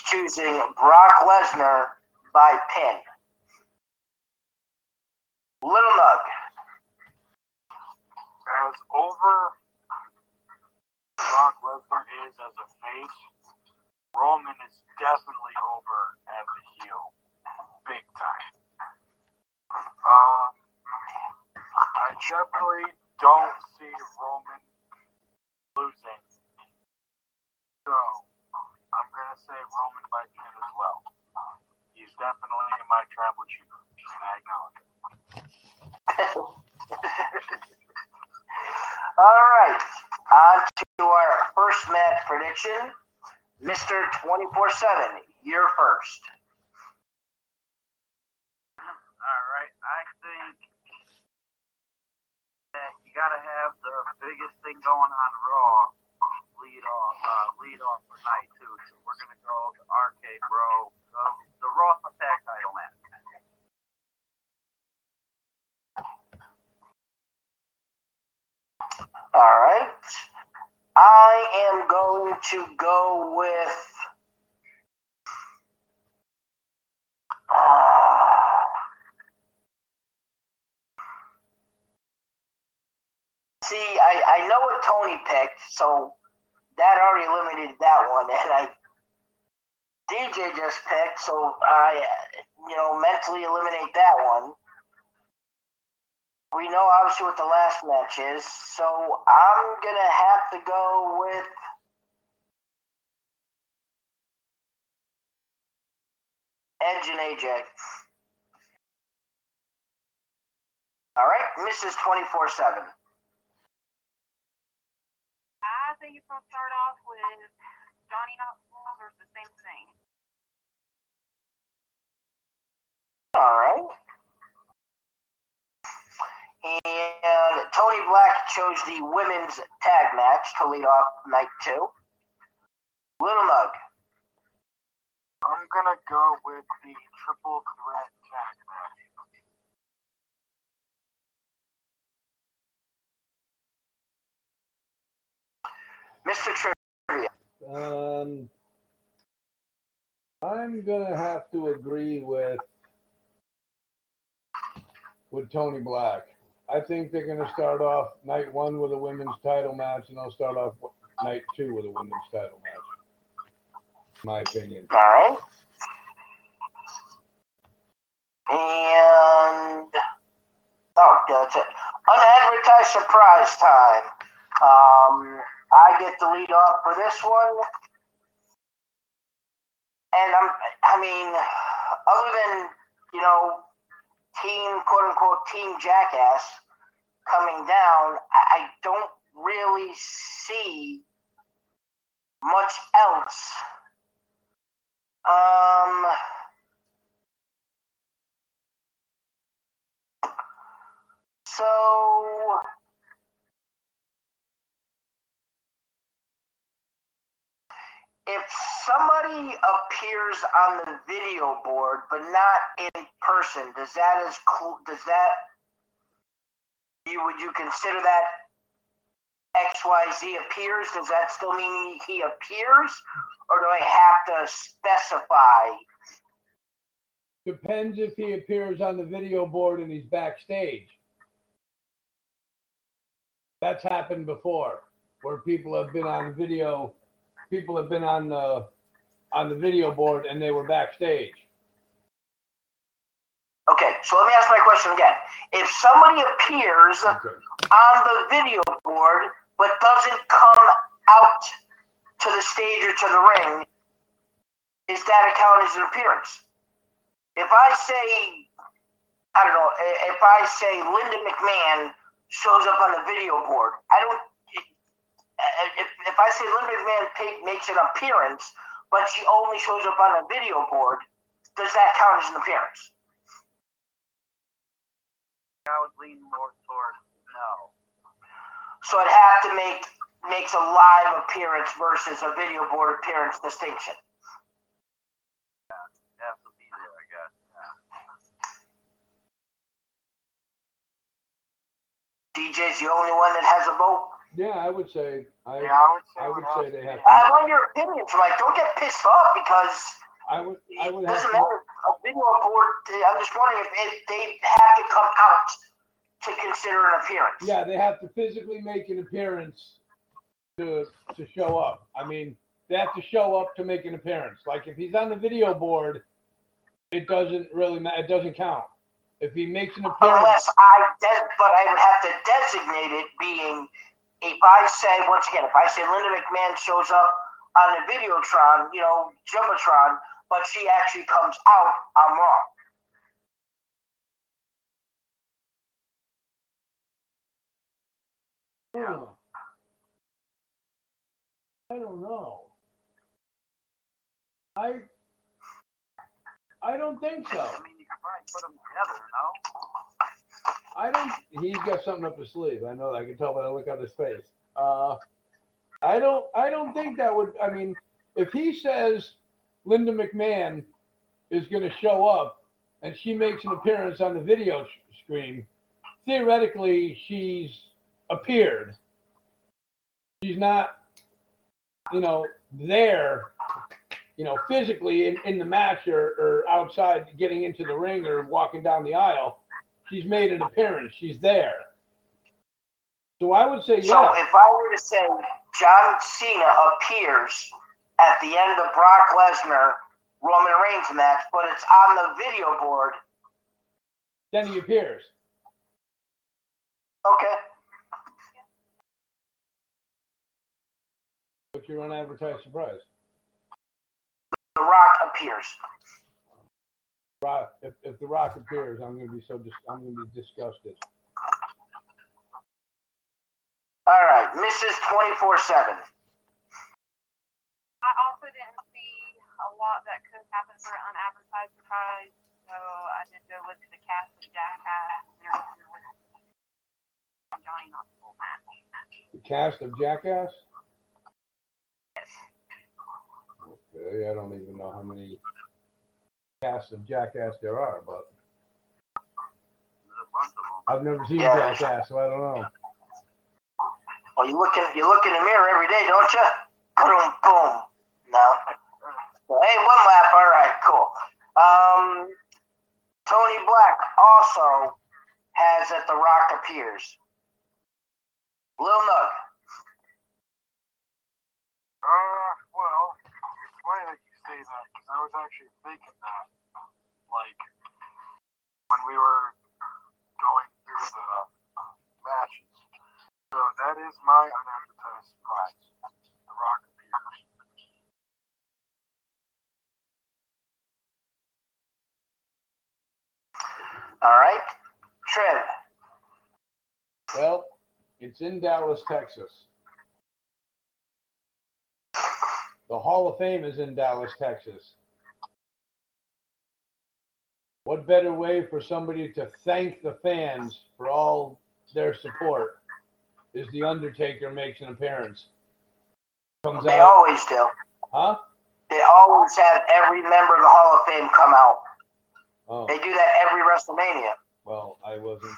choosing Brock Lesnar by pin. Little Nug. As over Brock Lesnar is as a face, Roman is definitely over as a heel. Big time. Um, I definitely don't see Roman I travel cheaper, I it. All right, on to our first match prediction, Mister Twenty Four Seven, year first. So I, you know, mentally eliminate that one. We know obviously what the last match is, so I'm gonna have to go with. Edge and AJ. All right, Mrs. 24 7. I think it's gonna start off with Johnny Knoxville versus the Same All right. And Tony Black chose the women's tag match to lead off night two. Little Nug. I'm gonna go with the triple threat tag match. Mr. Trivia. Um, I'm gonna have to agree with with Tony Black. I think they're gonna start off night one with a women's title match, and they'll start off night two with a women's title match. My opinion. All right. And oh, that's it. Unadvertised surprise time. Um, I get the lead off for this one, and I'm. I mean, other than you know, team quote unquote team jackass coming down, I, don't really see much else. Um. So if somebody appears on the video board but not in person, does that is cool? Does that you would you consider that X Y Z appears? Does that still mean he appears, or do I have to specify? Depends if he appears on the video board and he's backstage. That's happened before, where people have been on video, people have been on the on the video board and they were backstage. Okay, so let me ask my question again. If somebody appears Okay. on the video board but doesn't come out to the stage or to the ring, is that count as an appearance? If I say, I don't know, if I say Linda McMahon shows up on the video board, I don't. If, if I say Linda McMahon pa- makes an appearance, but she only shows up on a video board, does that count as an appearance? I would lean more towards no. So it have to make makes a live appearance versus a video board appearance distinction. Have to be there, I guess. Yeah. DJ's the only one that has a vote. Yeah, I would say I Yeah, I would say, I would have say to they have there. I want your opinions, Mike. Don't get pissed off because I would I it would have doesn't to, matter. A video board. I'm just wondering if, if they have to come out to consider an appearance. yeah, they have to physically make an appearance to to show up. I mean, they have to show up to make an appearance. Like if he's on the video board, it doesn't really ma- it doesn't count. If he makes an appearance, Unless I, de- but I would have to designate it being, if I say, once again, if I say Linda McMahon shows up on the Videotron, you know, Jumbotron, but she actually comes out, I'm wrong. Huh. I don't know. I I don't think so. I mean, you could probably put them together, no? I don't. He's got something up his sleeve. I know. I can tell by the look on his face. Uh, I don't. I don't think that would. I mean, if he says Linda McMahon is going to show up and she makes an appearance on the video sh- screen, theoretically she's appeared. She's not, you know, there, you know, physically in, in the match or, or outside getting into the ring or walking down the aisle. She's made an appearance. She's there. So I would say, So yeah. if I were to say John Cena appears at the end of Brock Lesnar Roman Reigns match, but it's on the video board, Then he appears. okay. What's your unadvertised surprise? The Rock appears. Rock, if, if the Rock appears, I'm going to be so dis- I'm going to be disgusted. All right, Mrs. 24 7. I also didn't see a lot that could happen for an unadvertised surprise, so I did go look at the cast of Jackass and interview with Johnny Knoxville match. The cast of Jackass. Yes. Okay, I don't even know how many casts of Jackass there are, but There's a bunch of them. I've never seen Yeah. Jackass, so I don't know. Well, you look in you look in the mirror every day, don't you? Boom, boom. No. Well, hey, one lap. All right, cool. Um, Tony Black also has that The Rock appears. Lil Nug. Uh, well, it's funny that you say that because I was actually thinking that, um, like, when we were going through the um, matches. So that is my unadvertised surprise. The Rock appears. All right. Trev. Well, it's in Dallas, Texas. The Hall of Fame is in Dallas, Texas. What better way for somebody to thank the fans for all their support is The Undertaker makes an appearance. Comes They out, always do. huh? They always have every member of the Hall of Fame come out. Oh, They do that every WrestleMania. well, I wasn't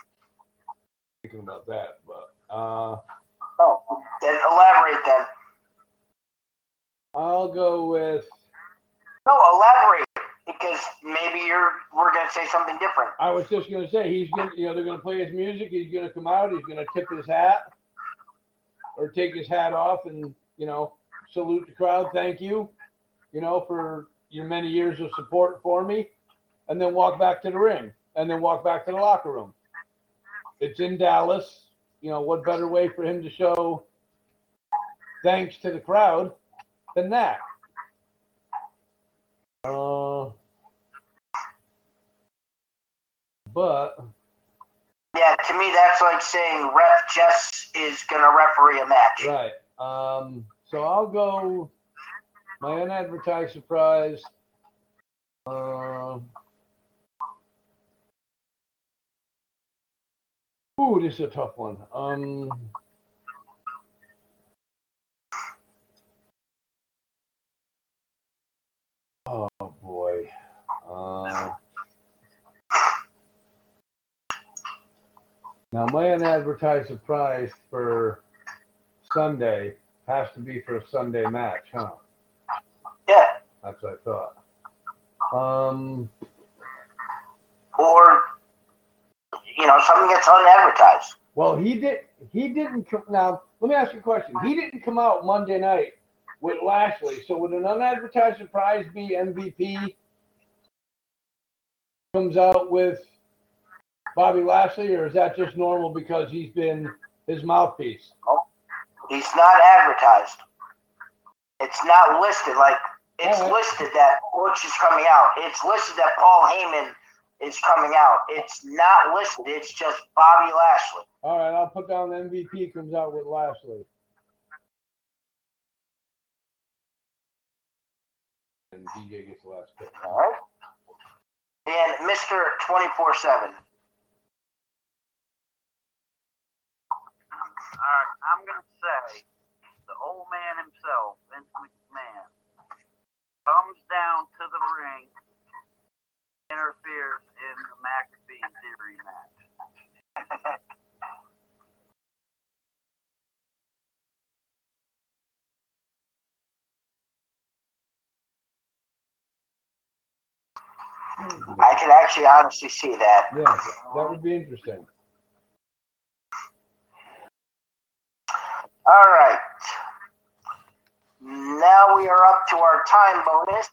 thinking about that, but uh, Oh, then elaborate then. I'll go with. No, elaborate because maybe you're we're gonna say something different. I was just gonna say he's gonna, you know, they're gonna play his music. He's gonna come out. He's gonna tip his hat or take his hat off and you know salute the crowd. Thank you, you know, for your many years of support for me, and then walk back to the ring and then walk back to the locker room. It's in Dallas. You know, what better way for him to show thanks to the crowd than that? Uh, but Yeah, to me that's like saying ref Jess is gonna referee a match. Right. Um, so I'll go my unadvertised surprise. Uh, ooh, this is a tough one. Um, oh boy. Uh, now my unadvertised surprise for Sunday has to be for a Sunday match, huh? Yeah. That's what I thought. Um, Or you know, something that's unadvertised. well, he did. He didn't come. Now, let me ask you a question. He didn't come out Monday night with Lashley. So would an unadvertised surprise be MVP comes out with Bobby Lashley, or is that just normal because he's been his mouthpiece? He's not advertised. It's not listed like it's right. listed that Butch is coming out. It's listed that Paul Heyman is coming out. It's not listed. It's just Bobby Lashley. All right, I'll put down MVP comes out with Lashley. and DJ gets the last pick. All right. And Mr. 24 7. All right, I'm gonna say the old man himself, Vince McMahon, comes down to the ring, interferes in the McAfee Theory match. I can actually honestly see that. Yeah, that would be interesting. All right. Now we are up to our time bonus.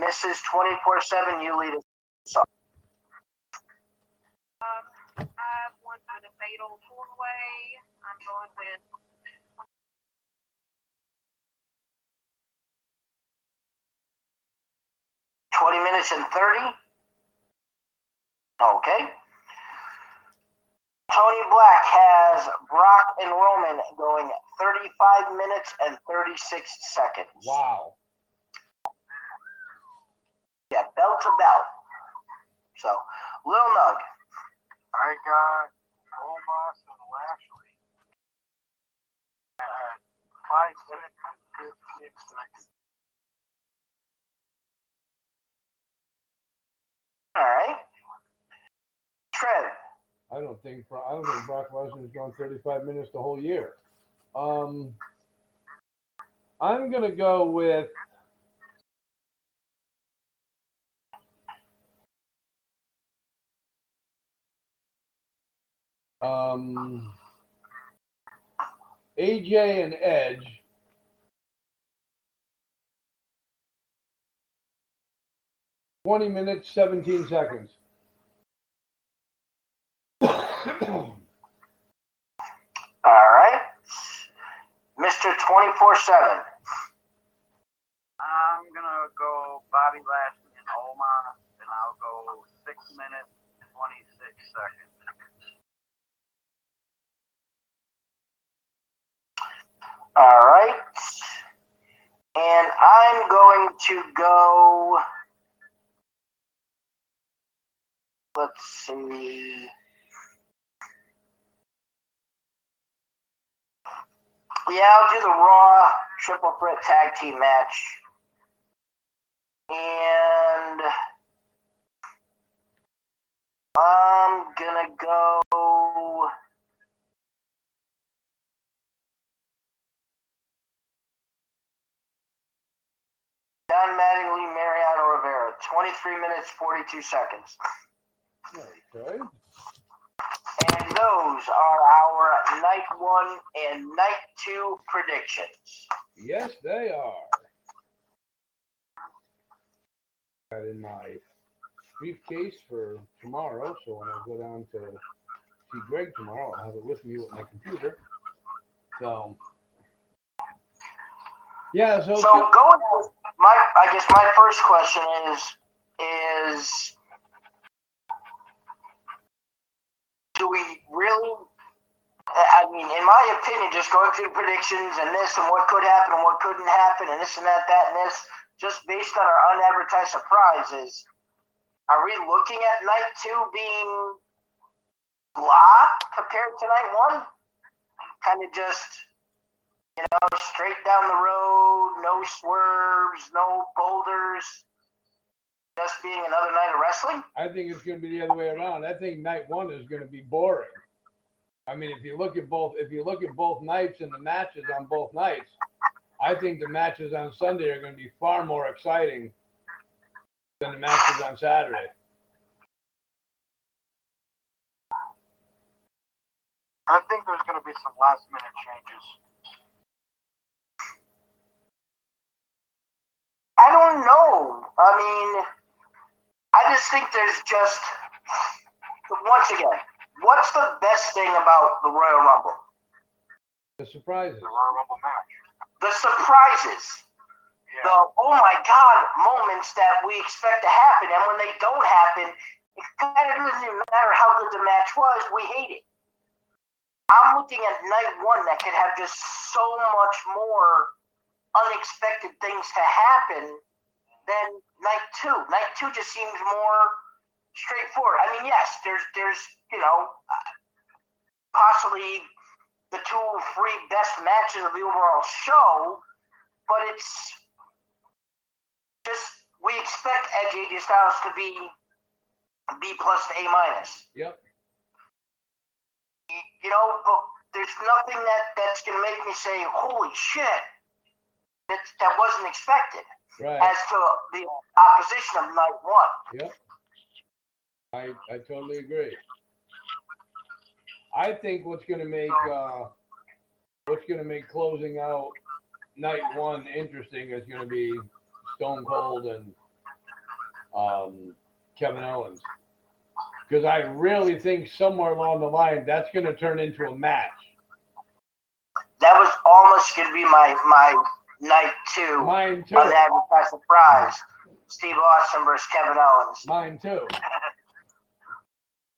Mrs. 24 7, you lead us. Um, I have one for the fatal four way. I'm going with Twenty minutes and thirty. Okay. Tony Black has Brock and Roman going thirty-five minutes and thirty-six seconds. Wow. Yeah, belt to belt. So, Lil Nug. I got Omos and Lashley at five minutes and fifteen seconds. All right. Trev. I don't think I don't think Brock Lesnar's gone 35 minutes the whole year. Um, I'm gonna go with um, AJ and Edge. Twenty minutes, seventeen seconds. All right. Mr. 24 7. I'm gonna go Bobby Lashley and Omos, and I'll go six minutes twenty six seconds. All right. And I'm going to go. Let's see. Yeah, I'll do the Raw Triple Threat Tag Team match. And I'm gonna go. Don Mattingly, Mariano Rivera, 23 minutes, 42 seconds. Okay. And those are our night one and night two predictions. Yes, they are. Got in my briefcase for tomorrow, so when I go down to see Greg tomorrow, I'll have it with me with my computer. So, yeah. So, So going with my, I guess my first question is, is do we really? I mean, in my opinion, just going through predictions and this and what could happen and what couldn't happen and this and that, that and this, just based on our unadvertised surprises, are we looking at night two being blah compared to night one? Kind of just you know, straight down the road, no swerves, no boulders, just being another night of wrestling. I think it's going to be the other way around. I think night one is going to be boring. I mean, if you look at both, if you look at both nights and the matches on both nights, I think the matches on Sunday are going to be far more exciting than the matches on Saturday. I think there's going to be some last minute changes. I don't know. I mean, I just think there's just once again, what's the best thing about the Royal Rumble? The surprises. The Royal Rumble match. The surprises. Yeah. the oh my god moments that we expect to happen, and when they don't happen, it kind of doesn't even matter how good the match was, we hate it. I'm looking at night one that could have just so much more unexpected things to happen than night two. Night two just seems more straightforward. I mean, yes, there's there's you know possibly the two or three best matches of the overall show, but it's just we expect Edge AJ Styles to be B plus to A minus. Yep. You know, but there's nothing that that's gonna make me say, "Holy shit!" That that wasn't expected Right. as to the opposition of night one. Yep. I I totally agree. I think what's gonna make uh what's gonna make closing out night one interesting is gonna be Stone Cold and um Kevin Owens. Because I really think somewhere along the line that's gonna turn into a match. That was almost gonna be my my night two Mine too. on the advertised surprise. Steve Austin versus Kevin Owens. Mine too.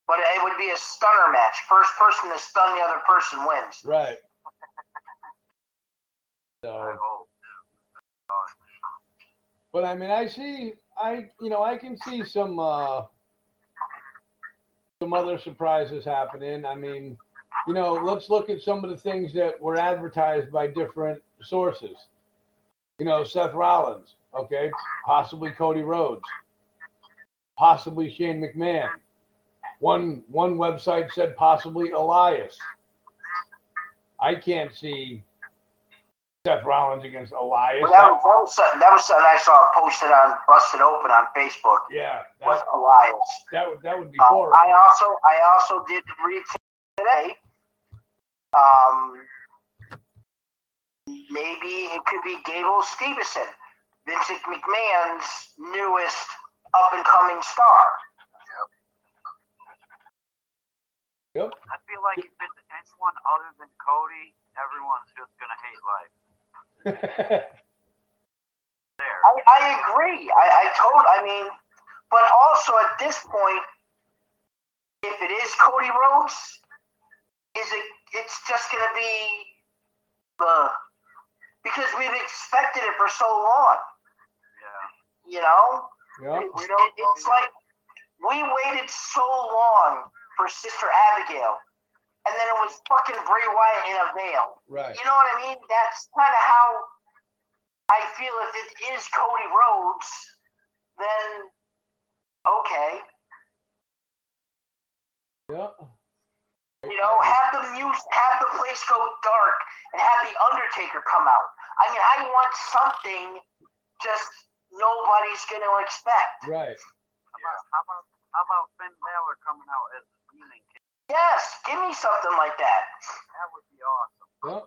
But it would be a stunner match. First person to stun the other person wins. Right. So. But I mean, I see, I you know, I can see some uh some other surprises happening. I mean, you know, let's look at some of the things that were advertised by different sources. You know, Seth Rollins, okay, possibly Cody Rhodes, possibly Shane McMahon. One one website said possibly Elias. I can't see Seth Rollins against Elias. Well, that, was, that, was something, that was something I saw posted on Busted Open on Facebook yeah, with that, Elias. that would that would be Um, horrible. I also I also did read today. Um, maybe it could be Gable Stevenson, Vincent McMahon's newest up and coming star. Yep. I feel like if it's anyone other than Cody, everyone's just gonna hate life. There. I, I agree. I, I told. I mean, but also at this point, if it is Cody Rhodes, is it? It's just gonna be the because we've expected it for so long. Yeah. You know, Yep. It's, it, it's like we waited so long for Sister Abigail, and then it was fucking Bray Wyatt in a veil. Right. You know what I mean? That's kind of how I feel. If it is Cody Rhodes, then okay. Yep. You know, have the music, have the place go dark, and have the Undertaker come out. I mean, I want something just nobody's gonna expect. Right. How about, how about how about Finn Balor coming out as a Demon King? Yes, give me something like that. That would be awesome. Yep.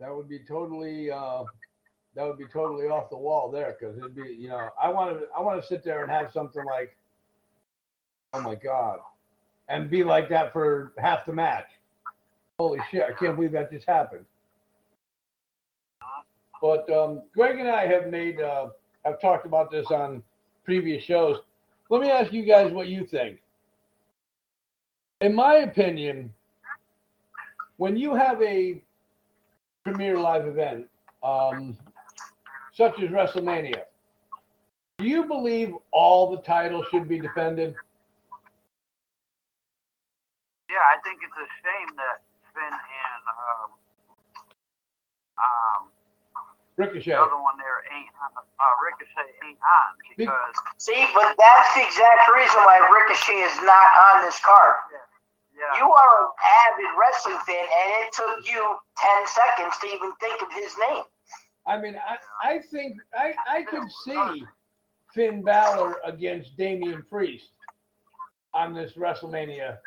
That would be totally uh that would be totally off the wall there because it'd be you know I want to I want to sit there and have something like oh my god and be like that for half the match. Holy shit! I can't believe that just happened. But um, Greg and I have made uh, have talked about this on previous shows. Let me ask you guys what you think. In my opinion, when you have a premier live event, um, such as WrestleMania, do you believe all the titles should be defended? Yeah, I think it's a shame that Finn and um, um, Ricochet. the other one there ain't. Uh, Ricochet ain't on because See, but that's the exact reason why Ricochet is not on this card. yeah, You are an avid wrestling fan, and it took you 10 seconds to even think of his name. I mean, I, I think I, I could see Finn Balor against Damian Priest on this WrestleMania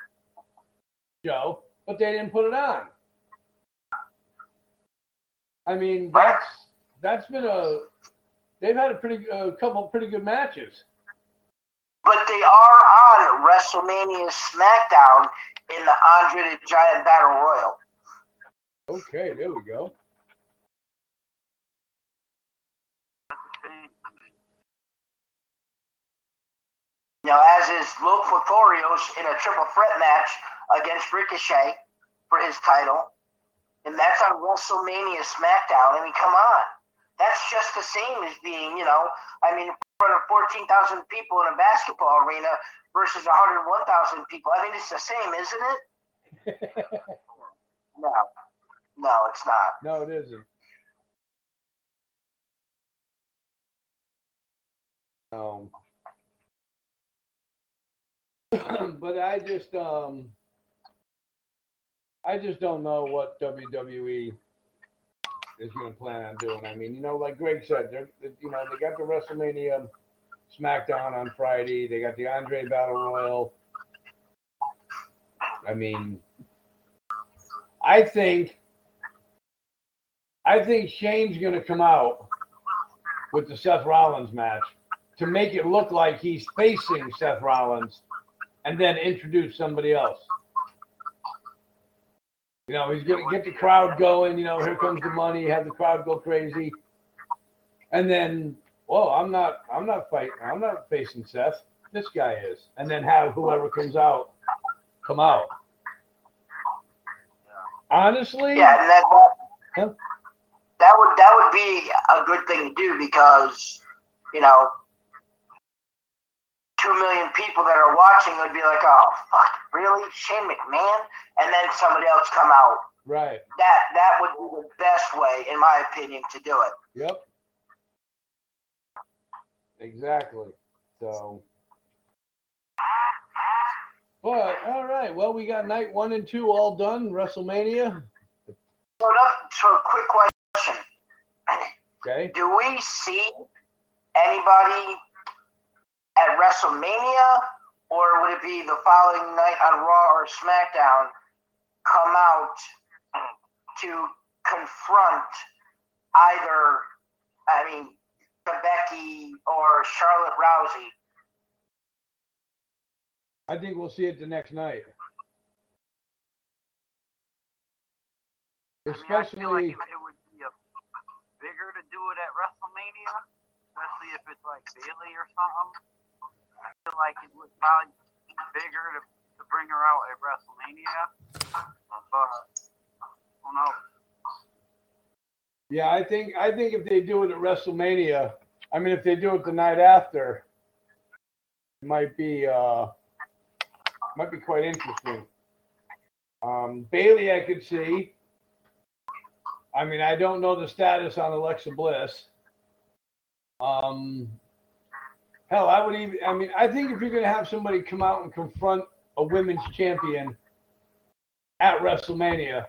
show, but they didn't put it on. I mean, that's that's been a they've had a pretty a couple pretty good matches. But they are on WrestleMania SmackDown in the Andre the Giant Battle Royal. Okay, there we go. Now, as is Luke Lotharios in a triple threat match against Ricochet for his title. And that's on WrestleMania SmackDown. I mean, come on. That's just the same as being, you know, I mean, in front of 14,000 people in a basketball arena versus 101,000 people. I mean, it's the same, isn't it? No, no, it's not. no, it isn't. Um, but I just um, I just don't know what WWE is going to plan on doing. I mean, you know, like Greg said, they're they- you know they got the WrestleMania SmackDown on Friday. They got the Andre Battle Royal. I mean, I think I think Shane's going to come out with the Seth Rollins match to make it look like he's facing Seth Rollins and then introduce somebody else. You know, he's going to get the crowd going. You know, here comes the money, have the crowd go crazy. And then, whoa, I'm not, I'm not fighting, I'm not facing Seth. This guy is. And then have whoever comes out come out. Honestly, Yeah, and that that, Huh? that would that would be a good thing to do because you know two million people that are watching would be like, oh fuck, really, Shane McMahon, and then somebody else come out. right. That that would be the best way, in my opinion, to do it. Yep. Exactly. So. But all right. Well, we got night one and two all done. WrestleMania. So, so quick question: Okay. Do we see anybody at WrestleMania, or would it be the following night on Raw or SmackDown come out to confront either, I mean, Becky or Charlotte Rousey? I think we'll see it the next night. I mean, I feel like Especially, it, it would be a bigger to do it at WrestleMania, especially if it's like Bayley or something. I feel like it would probably be bigger to, to bring her out at WrestleMania. But who knows? yeah, I think I think if they do it at WrestleMania, I mean, if they do it the night after, it might be uh, might be quite interesting. Um, Bayley, I could see. I mean, I don't know the status on Alexa Bliss. Um, hell, I would even. I mean, I think if you're going to have somebody come out and confront a women's champion at WrestleMania,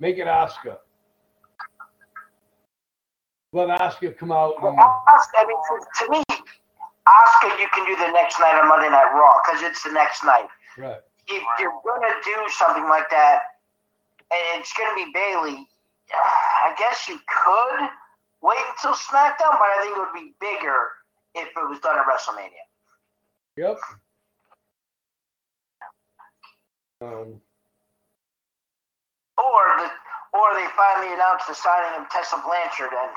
make it Asuka. Let Asuka come out. Well, Asuka, I mean, to, to me, Asuka, you can do the next night on Monday Night Raw because it's the next night. right. if you're gonna do something like that, and it's gonna be Bayley, I guess you could wait until SmackDown, but I think it would be bigger if it was done at WrestleMania. Yep. Um, Or the or they finally announced the signing of Tessa Blanchard and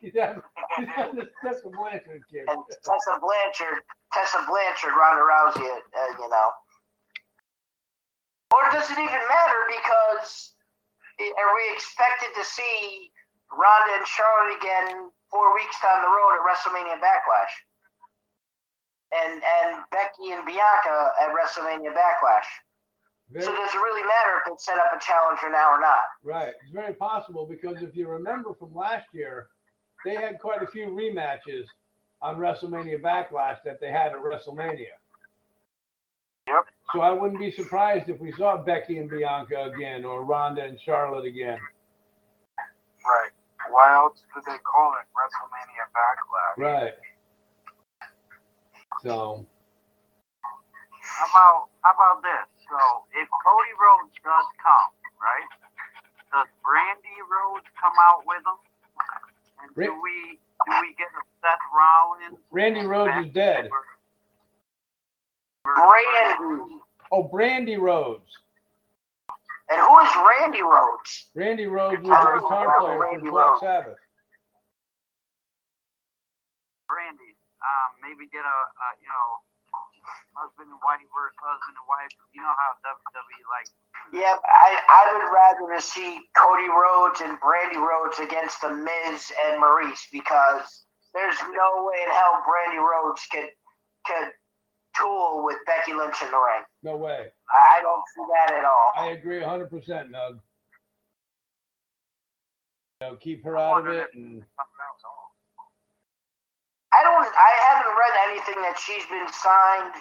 yeah, that's Blanchard kid. and Tessa Blanchard, Tessa Blanchard, Ronda Rousey, uh, you know. Or does it even matter because are we expected to see Ronda and Charlotte again four weeks down the road at WrestleMania Backlash? And and Becky and Bianca at WrestleMania Backlash. So does it really matter if they set up a challenger now or not? right. It's very possible because if you remember from last year, they had quite a few rematches on WrestleMania Backlash that they had at WrestleMania. Yep. So I wouldn't be surprised if we saw Becky and Bianca again or Ronda and Charlotte again. Right. Why else do they call it WrestleMania Backlash? Right. So, How about how about this? So if Cody Rhodes does come, right? Does Brandi Rhodes come out with him? And do we do we get a Seth Rollins? Randy and Rhodes is dead. Brandi. oh, Brandi Rhodes. And who is Randy Rhodes? Randy Rhodes was a guitar player Randy for Black Rhodes. Sabbath. Brandi. Um, maybe get a, a you know husband and wife versus husband and wife. You know how WWE like Yeah, I, I would rather to see Cody Rhodes and Brandi Rhodes against The Miz and Maryse because there's no way in hell Brandi Rhodes could could tool with Becky Lynch in the ring. No way. I I don't see that at all. I agree 100%, Nug. You know, keep her out of it. And Something else. I don't. I haven't read anything that she's been signed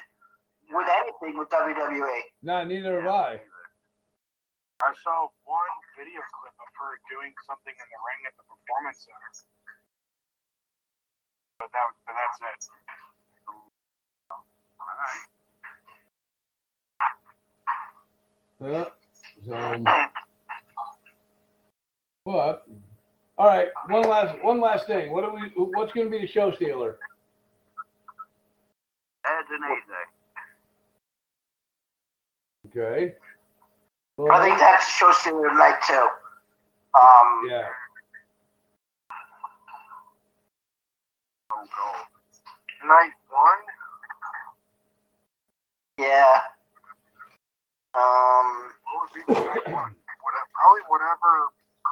with anything with WWE. no, neither have I. I saw one video clip of her doing something in the ring at the performance center. But that but that's it. Uh, so, but all right, one last one last thing. What are we? What's going to be the show stealer? Edge and AJ. Okay. I think that's show stealer night too. Um, yeah. Cold. Night one. Yeah. Um, What would be the night one? Whatever, probably whatever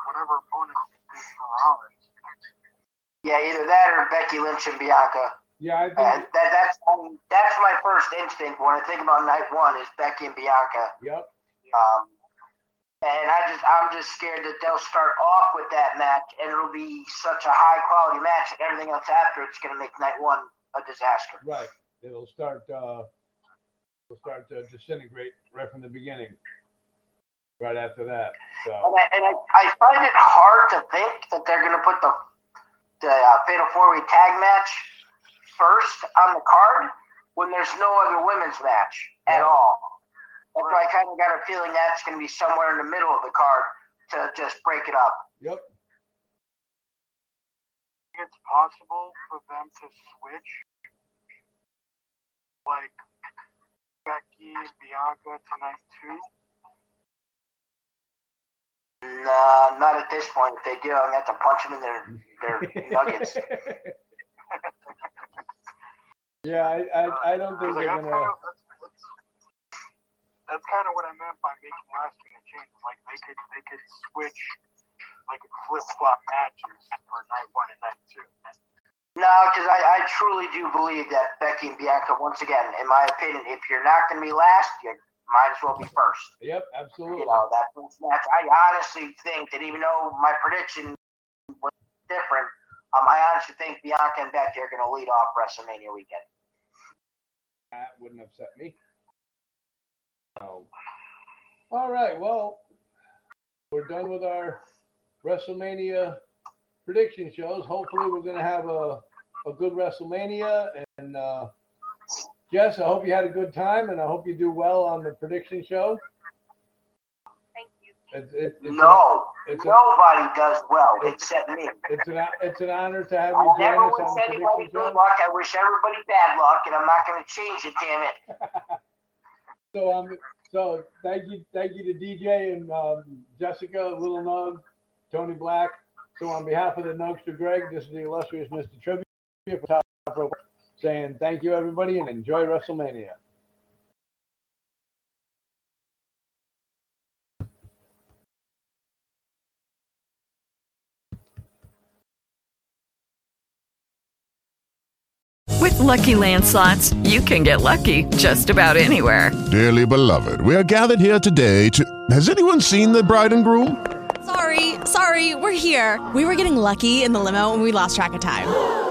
whatever opponent is for Rollins. yeah, either that or Becky Lynch and Bianca. Yeah, I Uh, that, that's that's my first instinct when I think about night one is Becky and Bianca. Yep. Um, and I just I'm just scared that they'll start off with that match and it'll be such a high quality match and everything else after it's going to make night one a disaster. Right. It'll start. Uh, it'll start to disintegrate right from the beginning. Right after that. And I, and I, I find it hard to think that they're going to put the the uh, fatal four way tag match first on the card when there's no other women's match at Right. all. And so I kind of got a feeling that's going to be somewhere in the middle of the card to just break it up. Yep. it's possible for them to switch like Becky and Bianca tonight too. Nah, not at this point. If they do, I'm going to have to punch them in their, their nuggets. yeah, I, I, uh, I don't think Like, they're gonna. kind of, that's, that's, that's kind of what I meant by making last minute changes. Like they could they could switch like flip flop matches for night one and night two. No, because I, I truly do believe that Becky and Bianca, once again, in my opinion, if you're not going to be last, you might as well be first. Yep, absolutely. You know, that first match. I honestly think that even though my prediction was different, um, I honestly think Bianca and Becky are going to lead off WrestleMania weekend. That wouldn't upset me. So, all right. Well, we're done with our WrestleMania prediction shows. Hopefully, we're going to have a, a good WrestleMania. And uh, Jess, I hope you had a good time, and I hope you do well on the prediction show. Thank you. It's, it, it's No, a- nobody does well except me. it's an it's an honor to have I you join never us wish on the anybody good show. luck. I wish everybody bad luck, and I'm not going to change it. Damn it. So um, so thank you, thank you to DJ and um, Jessica, Little Nug, Tony Black. So on behalf of the Nugster Greg, this is the illustrious Mr. Trivia for Top Rope, saying thank you everybody and enjoy WrestleMania. With LuckyLand slots, you can get lucky just about anywhere. Dearly beloved, we are gathered here today to. Has anyone seen the bride and groom? Sorry, sorry, we're here. We were getting lucky in the limo and we lost track of time.